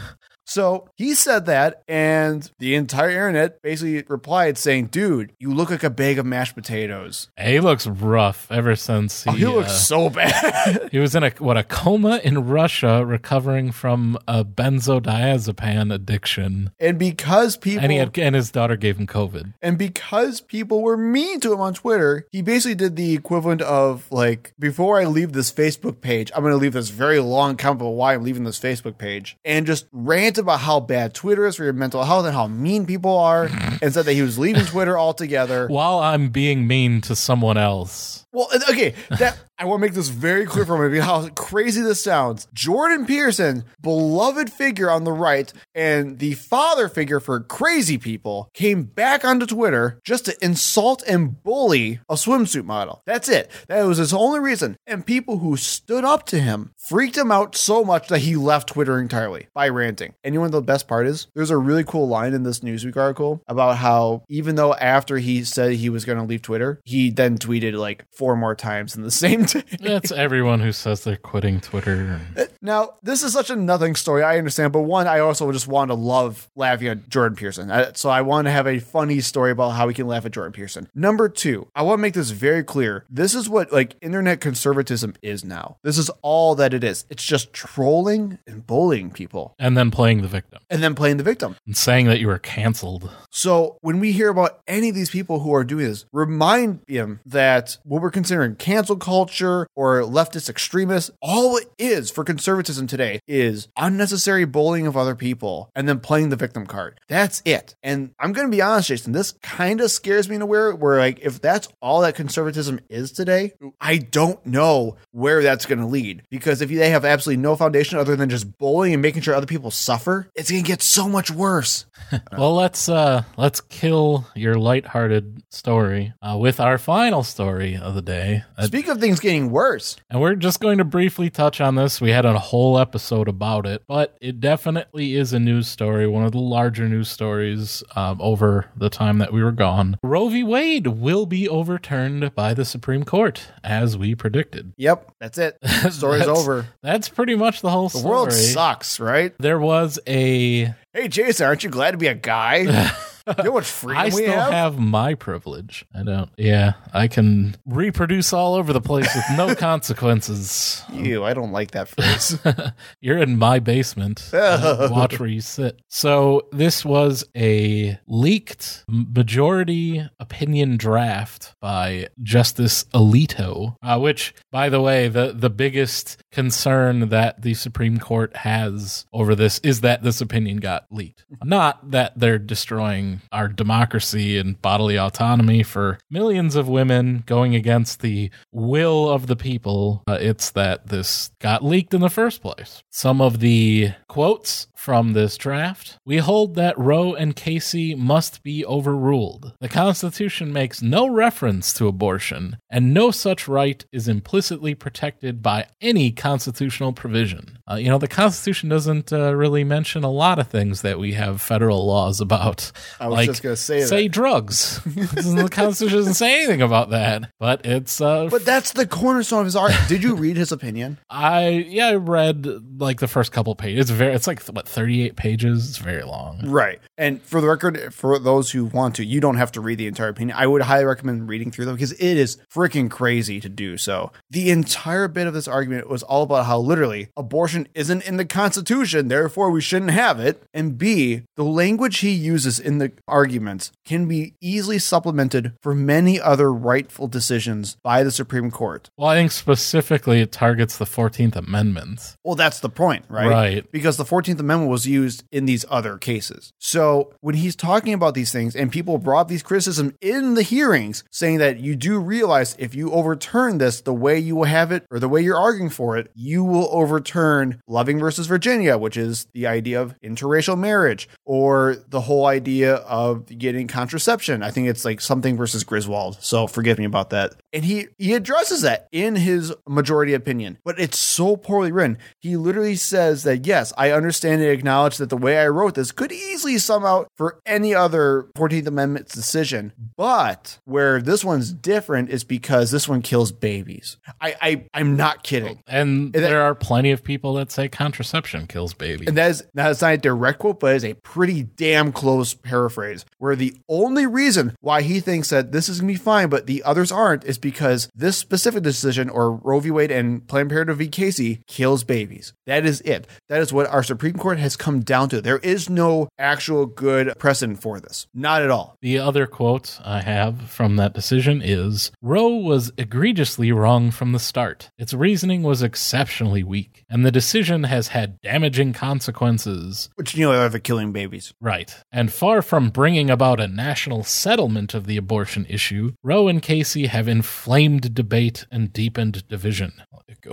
[SPEAKER 2] So he said that, and the entire internet basically replied saying, "Dude, you look like a bag of mashed potatoes."
[SPEAKER 3] He looks rough ever since he,
[SPEAKER 2] Oh, he looks
[SPEAKER 3] uh,
[SPEAKER 2] so bad. [LAUGHS]
[SPEAKER 3] he was in a what a coma in Russia, recovering from a benzodiazepam addiction,
[SPEAKER 2] and because people
[SPEAKER 3] and he had and his daughter gave him COVID.
[SPEAKER 2] And because people were mean to him on Twitter, he basically did the equivalent of like, before I leave this Facebook page, I'm going to leave this very long comment about why I'm leaving this Facebook page and just rant about how bad Twitter is for your mental health and how mean people are and said that he was leaving Twitter altogether.
[SPEAKER 3] While I'm being mean to someone else,
[SPEAKER 2] Well, okay, that I want to make this very clear for me how crazy this sounds. Jordan Peterson, beloved figure on the right, and the father figure for crazy people, came back onto Twitter just to insult and bully a swimsuit model. That's it. That was his only reason. And people who stood up to him freaked him out so much that he left Twitter entirely by ranting. And you know the best part is? There's a really cool line in this Newsweek article about how even though after he said he was going to leave Twitter, he then tweeted like four more times in the same [LAUGHS] day.
[SPEAKER 3] that's everyone who says they're quitting Twitter.
[SPEAKER 2] Now, this is such a nothing story. I understand, but one, I also just want to love laughing at Jordan Pearson. I- So I want to have a funny story about how we can laugh at Jordan Pearson. Number two, I want to make this very clear. This is what like internet conservatism is now. This is all that it is. It's just trolling and bullying people
[SPEAKER 3] And then playing the victim
[SPEAKER 2] and then playing the victim.
[SPEAKER 3] and saying that you were canceled.
[SPEAKER 2] So when we hear about any of these people who are doing this, remind him that what we're considering cancel culture or leftist extremists, all it is for conservatism today is unnecessary bullying of other people and then playing the victim card. That's it. And I'm going to be honest, Jason, this kind of scares me in a way where like if that's all that conservatism is today, I don't know where that's going to lead because if they have absolutely no foundation other than just bullying and making sure other people suffer, it's going to get so much worse. [LAUGHS]
[SPEAKER 3] Well, let's uh let's kill your lighthearted story uh, with our final story of the day. Uh,
[SPEAKER 2] Speak of things getting worse.
[SPEAKER 3] And we're just going to briefly touch on this. We had a whole episode about it, but it definitely is a news story, one of the larger news stories um, over the time that we were gone. Roe v. Wade will be overturned by the Supreme Court, as we predicted.
[SPEAKER 2] Yep, that's it. [LAUGHS] Story's
[SPEAKER 3] That's-
[SPEAKER 2] over.
[SPEAKER 3] That's pretty much the whole
[SPEAKER 2] The
[SPEAKER 3] story.
[SPEAKER 2] world sucks, right?
[SPEAKER 3] There was a.
[SPEAKER 2] Hey, Jason, aren't you glad to be a guy? [LAUGHS] [LAUGHS] you know what freedom
[SPEAKER 3] I
[SPEAKER 2] we
[SPEAKER 3] still
[SPEAKER 2] have?
[SPEAKER 3] have my privilege. I don't. Yeah, I can reproduce all over the place with no [LAUGHS] consequences.
[SPEAKER 2] Ew, I don't like that phrase. [LAUGHS]
[SPEAKER 3] You're in my basement. Watch where you sit. So this was a leaked majority opinion draft by Justice Alito, uh, which, by the way, the the biggest concern that the Supreme Court has over this is that this opinion got leaked, not that they're destroying our democracy and bodily autonomy for millions of women going against the will of the people. Uh, it's that this got leaked in the first place. Some of the quotes from this draft We hold that Roe and Casey must be overruled. The Constitution makes no reference to abortion, and no such right is implicitly protected by any constitutional provision. Uh, you know, the Constitution doesn't uh, really mention a lot of things that we have federal laws [LAUGHS] about.
[SPEAKER 2] I was just gonna say
[SPEAKER 3] say
[SPEAKER 2] that.
[SPEAKER 3] drugs. [LAUGHS] the Constitution doesn't say anything about that, but it's uh,
[SPEAKER 2] but that's the cornerstone of his art. Did you read his opinion? [LAUGHS]
[SPEAKER 3] I yeah, I read like the first couple pages. It's very it's like what 38 pages. It's very long.
[SPEAKER 2] Right. And for the record, for those who want to, you don't have to read the entire opinion. I would highly recommend reading through them because it is freaking crazy to do so. The entire bit of this argument was all about how literally abortion isn't in the Constitution, therefore we shouldn't have it. And B, the language he uses in the arguments can be easily supplemented for many other rightful decisions by the Supreme Court.
[SPEAKER 3] Well, I think specifically it targets the 14th Amendment.
[SPEAKER 2] Well, that's the point, right?
[SPEAKER 3] Right.
[SPEAKER 2] Because the 14th Amendment was used in these other cases. So when he's talking about these things and people brought these criticisms in the hearings saying that you do realize if you overturn this the way you will have it or the way you're arguing for it, you will overturn Loving versus Virginia, which is the idea of interracial marriage or the whole idea of getting contraception. I think it's like something versus Griswold. So forgive me about that. And he he addresses that in his majority opinion, but it's so poorly written. He literally says that yes, I understand and acknowledge that the way I wrote this could easily sum out for any other 14th Amendment decision, but where this one's different is because this one kills babies. I, I I'm not kidding.
[SPEAKER 3] And
[SPEAKER 2] that-
[SPEAKER 3] there are plenty of people that say contraception kills babies.
[SPEAKER 2] And that is that's not a direct quote, but it's a pretty damn close paraphrase. Phrase where the only reason why he thinks that this is gonna be fine, but the others aren't, is because this specific decision, or Roe v. Wade and Planned Parenthood v. Casey, kills babies. That is it. That is what our Supreme Court has come down to. There is no actual good precedent for this. Not at all.
[SPEAKER 3] The other quote I have from that decision is Roe was egregiously wrong from the start. Its reasoning was exceptionally weak, and the decision has had damaging consequences.
[SPEAKER 2] Which you know are the killing babies.
[SPEAKER 3] Right. And far from bringing about a national settlement of the abortion issue, Roe and Casey have inflamed debate and deepened division.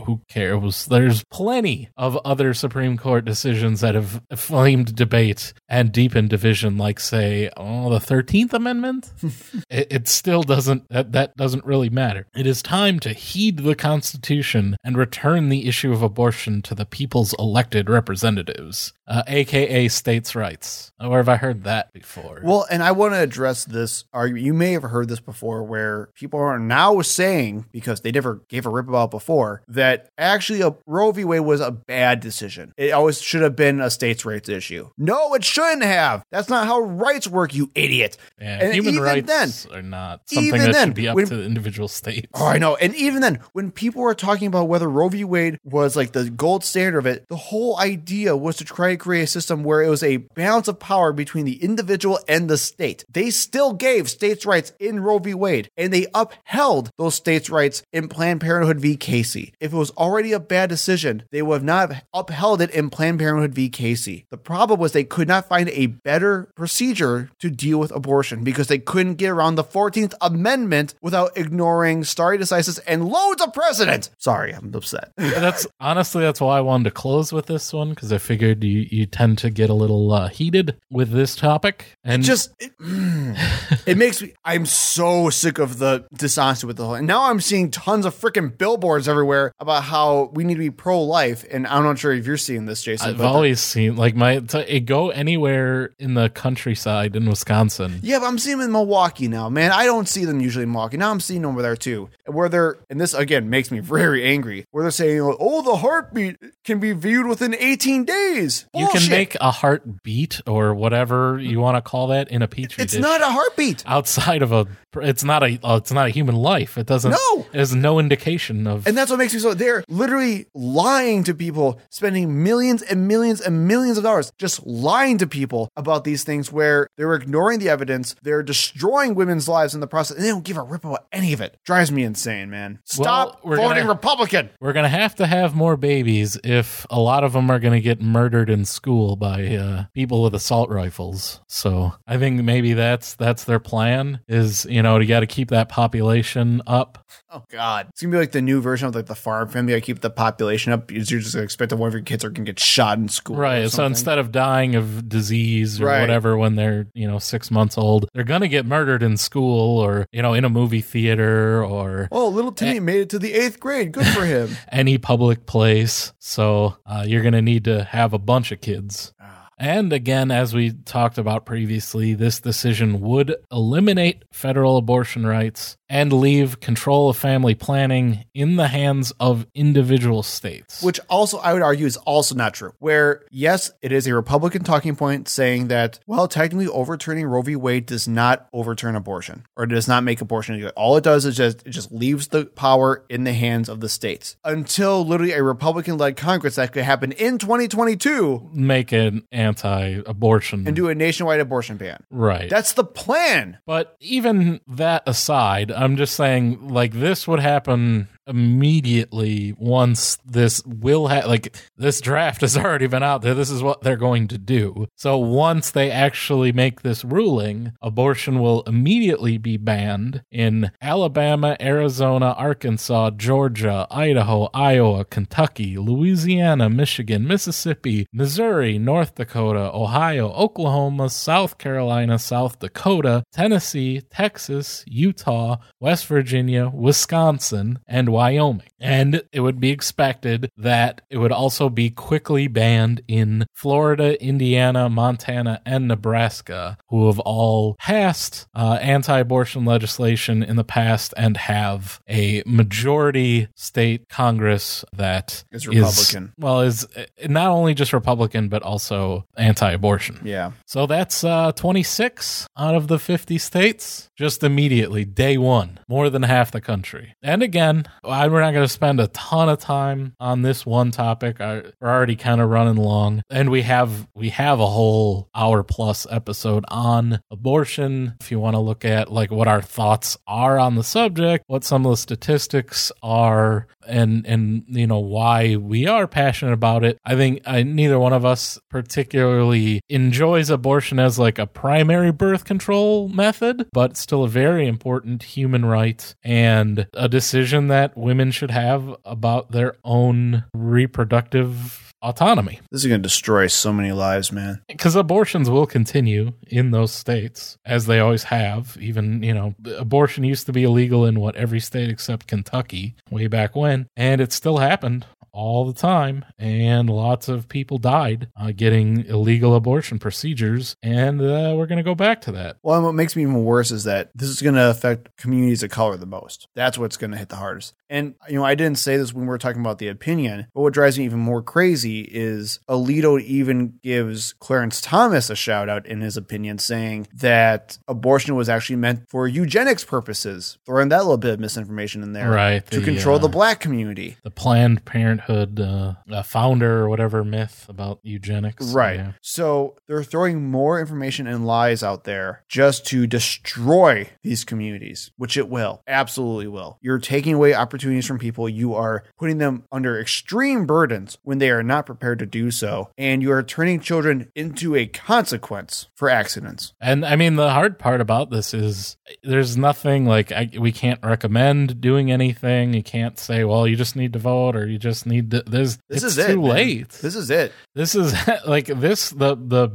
[SPEAKER 3] Who cares? There's plenty of other Supreme Court decisions that have inflamed debate and deepened division, like say, oh, the Thirteenth Amendment. [LAUGHS] it, it still doesn't. That, that doesn't really matter. It is time to heed the Constitution and return the issue of abortion to the people's elected representatives, uh, aka states' rights. Where have I heard that before?
[SPEAKER 2] Well, and I want to address this argument. You may have heard this before, where people are now saying because they never gave a rip about it before that actually a Roe v. Wade was a bad decision. It always should have been a states' rights issue. No, it shouldn't have. That's not how rights work, you idiot.
[SPEAKER 3] yeah,
[SPEAKER 2] and
[SPEAKER 3] human
[SPEAKER 2] even
[SPEAKER 3] rights
[SPEAKER 2] then-
[SPEAKER 3] are not something that
[SPEAKER 2] then,
[SPEAKER 3] should be up
[SPEAKER 2] when-
[SPEAKER 3] to the individual states.
[SPEAKER 2] Oh, I know. And even then, when people were talking about whether Roe v. Wade was like the gold standard of it, the whole idea was to try to create a system where it was a balance of power between the individual and the state. They still gave states' rights in Roe v. Wade, and they upheld those states' rights in Planned Parenthood v. Casey. If it was already a bad decision, they would have not have upheld it in Planned Parenthood v. Casey. The problem was they could not find a better procedure to deal with abortion because they couldn't get around the 14th Amendment without ignoring stare decisis and loads of precedent. Sorry, I'm upset. [LAUGHS]
[SPEAKER 3] that's honestly that's why I wanted to close with this one because I figured you you tend to get a little uh, heated with this topic and
[SPEAKER 2] Just it, [SIGHS] it makes me. I'm so sick of the dishonesty with the whole. And now I'm seeing tons of freaking billboards everywhere about how we need to be pro-life. And I'm not sure if you're seeing this, Jason.
[SPEAKER 3] I've always seen like my to, go anywhere in the countryside in Wisconsin.
[SPEAKER 2] Yeah, but I'm seeing them in Milwaukee now, man. I don't see them usually in Milwaukee. Now I'm seeing them over there too. Where they're, and this again makes me very angry, where they're saying, oh, the heartbeat can be viewed within 18 days.
[SPEAKER 3] You can make a heartbeat or whatever you want to call that in a petri
[SPEAKER 2] It's
[SPEAKER 3] dish.
[SPEAKER 2] not a heartbeat.
[SPEAKER 3] outside of a. It's not a. uh, It's not a human life. It doesn't.
[SPEAKER 2] No.
[SPEAKER 3] There's no indication of.
[SPEAKER 2] And that's what makes me so. They're literally lying to people, spending millions and millions and millions of dollars just lying to people about these things where they're ignoring the evidence. They're destroying women's lives in the process, and they don't give a rip about any of it. Drives me insane, man. Stop
[SPEAKER 3] Well,
[SPEAKER 2] voting
[SPEAKER 3] gonna-
[SPEAKER 2] Republican.
[SPEAKER 3] We're gonna have to have more babies if a lot of them are gonna get murdered in school by uh, people with assault rifles. So I think maybe that's that's their plan. Is you know you got to keep that population up.
[SPEAKER 2] Oh God, it's gonna be like the new version of like the farm family. I keep the population up you're just gonna expect that one of your kids are gonna get shot in school,
[SPEAKER 3] Right. So instead of dying of disease or
[SPEAKER 2] Right.
[SPEAKER 3] whatever when they're, you know, six months old, they're going to get murdered in school or, you know, in a movie theater or
[SPEAKER 2] oh, little Timmy made it to the eighth grade. Good for him. [LAUGHS]
[SPEAKER 3] any public place. So uh, you're going to need to have a bunch of kids. And again, as we talked about previously, this decision would eliminate federal abortion rights and leave control of family planning in the hands of individual states.
[SPEAKER 2] Which also, I would argue, is also not true. Where, yes, it is a Republican talking point saying that, well, technically overturning Roe v. Wade does not overturn abortion or does not make abortion illegal. All it does is just, it just leaves the power in the hands of the states until literally a Republican led Congress that could happen in 2022
[SPEAKER 3] make an anti-abortion
[SPEAKER 2] and do a nationwide abortion ban.
[SPEAKER 3] right.
[SPEAKER 2] That's the plan.
[SPEAKER 3] But even that aside, I'm just saying, like, this would happen immediately once this will have like this draft has already been out there. This is what they're going to do. So once they actually make this ruling, abortion will immediately be banned in Alabama, Arizona, Arkansas, Georgia, Idaho, Iowa, Kentucky, Louisiana, Michigan, Mississippi, Missouri, North Dakota, Ohio, Oklahoma, South Carolina, South Dakota, Tennessee, Texas, Utah, West Virginia, Wisconsin, and Wyoming. And it would be expected that it would also be quickly banned in Florida, Indiana, Montana, and Nebraska, who have all passed uh, anti abortion legislation in the past and have a majority state Congress that
[SPEAKER 2] Is Republican.
[SPEAKER 3] well, is uh, not only just Republican, but also anti abortion.
[SPEAKER 2] Yeah.
[SPEAKER 3] So that's uh, 26 out of the 50 states just immediately, day one, more than half the country. And again, we're not going to spend a ton of time on this one topic. I, we're already kind of running long, and we have we have a whole hour plus episode on abortion. If you want to look at like what our thoughts are on the subject, what some of the statistics are, and and you know why we are passionate about it. I think I, neither one of us particularly enjoys abortion as like a primary birth control method, but still a very important human right and a decision that women should have about their own reproductive autonomy
[SPEAKER 2] This is going to destroy so many lives, man.
[SPEAKER 3] because abortions will continue in those states as they always have even you know abortion used to be illegal in what every state except kentucky way back when and it still happened all the time and lots of people died uh, getting illegal abortion procedures and uh, we're going to go back to that
[SPEAKER 2] Well, and what makes me even worse is that this is going to affect communities of color the most. That's what's going to hit the hardest. And, you know, I didn't say this when we were talking about the opinion, but what drives me even more crazy is Alito even gives Clarence Thomas a shout out in his opinion, saying that abortion was actually meant for eugenics purposes, throwing that little bit of misinformation in there.
[SPEAKER 3] Right,
[SPEAKER 2] To
[SPEAKER 3] the,
[SPEAKER 2] control
[SPEAKER 3] uh,
[SPEAKER 2] the black community.
[SPEAKER 3] the planned parenthood uh, uh, founder or whatever myth about eugenics
[SPEAKER 2] Right.
[SPEAKER 3] Yeah.
[SPEAKER 2] So they're throwing more information and lies out there just to destroy these communities, which it will. Absolutely will. You're taking away opportunities from people. You are putting them under extreme burdens when they are not prepared to do so. And you are turning children into a consequence for accidents.
[SPEAKER 3] And I mean, the hard part about this is there's nothing like I, we can't recommend doing anything. You can't say, well, you just need to vote or you just need to. There's
[SPEAKER 2] This
[SPEAKER 3] it's
[SPEAKER 2] is it.
[SPEAKER 3] too
[SPEAKER 2] man.
[SPEAKER 3] late.
[SPEAKER 2] This is it.
[SPEAKER 3] This is [LAUGHS] like this the the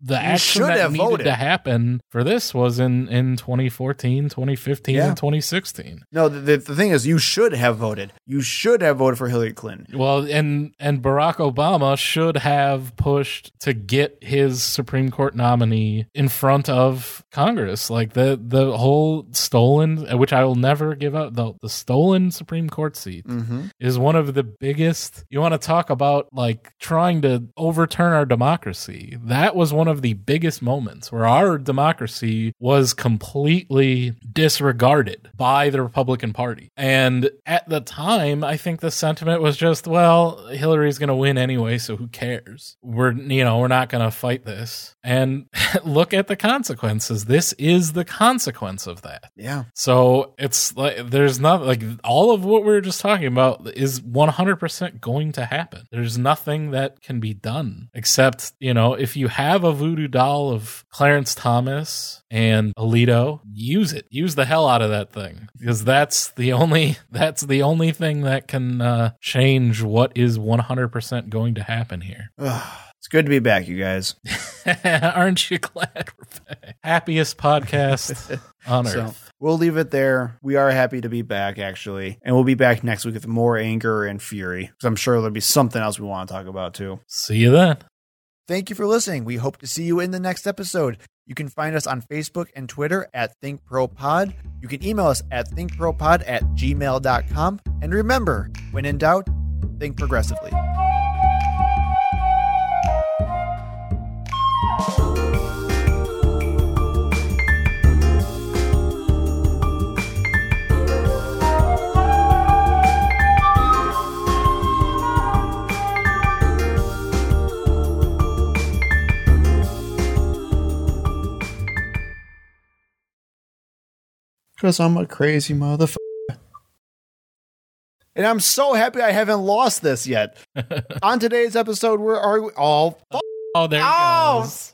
[SPEAKER 3] the action
[SPEAKER 2] should
[SPEAKER 3] that
[SPEAKER 2] have
[SPEAKER 3] needed
[SPEAKER 2] voted.
[SPEAKER 3] to happen for this was in in 2014, 2015,
[SPEAKER 2] Yeah.
[SPEAKER 3] and 2016.
[SPEAKER 2] No, the, the, the thing is, you should have voted. You should have voted for Hillary Clinton.
[SPEAKER 3] Well, and and Barack Obama should have pushed to get his Supreme Court nominee in front of Congress. Like the the whole stolen, which I will never give up, the the stolen Supreme Court seat
[SPEAKER 2] Mm-hmm.
[SPEAKER 3] is one of the biggest. You want to talk about like trying to overturn our democracy? That was one of the biggest moments where our democracy was completely disregarded by the Republican Party. And at the time, I think the sentiment was just, well, Hillary's going to win anyway, so who cares? We're, you know, we're not going to fight this. And [LAUGHS] look at the consequences. This is the consequence of that.
[SPEAKER 2] Yeah.
[SPEAKER 3] So it's like there's not like all of what we were just talking about is 100% going to happen. There's nothing that can be done except, you know, if you have a voodoo doll of Clarence Thomas and Alito, use it. Use the hell out of that thing because that's the only [LAUGHS] that's the only thing that can uh, change what is 100% going to happen here.
[SPEAKER 2] It's good to be back, you guys. [LAUGHS]
[SPEAKER 3] Aren't you glad we're back? Happiest podcast [LAUGHS] on
[SPEAKER 2] So
[SPEAKER 3] earth.
[SPEAKER 2] We'll leave it there. We are happy to be back, actually. And we'll be back next week with more anger and fury. Because I'm sure there'll be something else we want to talk about, too.
[SPEAKER 3] See you then.
[SPEAKER 2] Thank you for listening. We hope to see you in the next episode. You can find us on Facebook and Twitter at ThinkProPod. You can email us at thinkpropod at gmail.com. And remember, when in doubt, think progressively. Because I'm a crazy motherfucker. And I'm so happy I haven't lost this yet. [LAUGHS] On today's episode, we're are we oh f-
[SPEAKER 3] Oh, there he
[SPEAKER 2] Ow!
[SPEAKER 3] goes.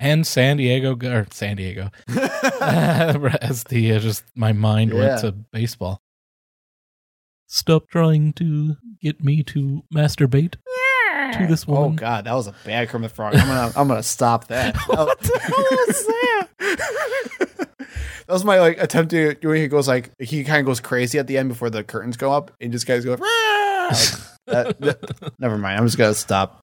[SPEAKER 3] And San Diego, or San Diego, [LAUGHS] [LAUGHS] as the uh, just my mind
[SPEAKER 2] Yeah.
[SPEAKER 3] went to baseball. Stop trying to get me to masturbate yeah. to this woman.
[SPEAKER 2] Oh god, that was a bad Kermit Frog. I'm gonna I'm gonna stop that. what the hell was that? That was my like attempt to when he goes like he kind of goes crazy at the end before the curtains go up and just guys go like, that, that- [LAUGHS] never mind. I'm just gonna stop.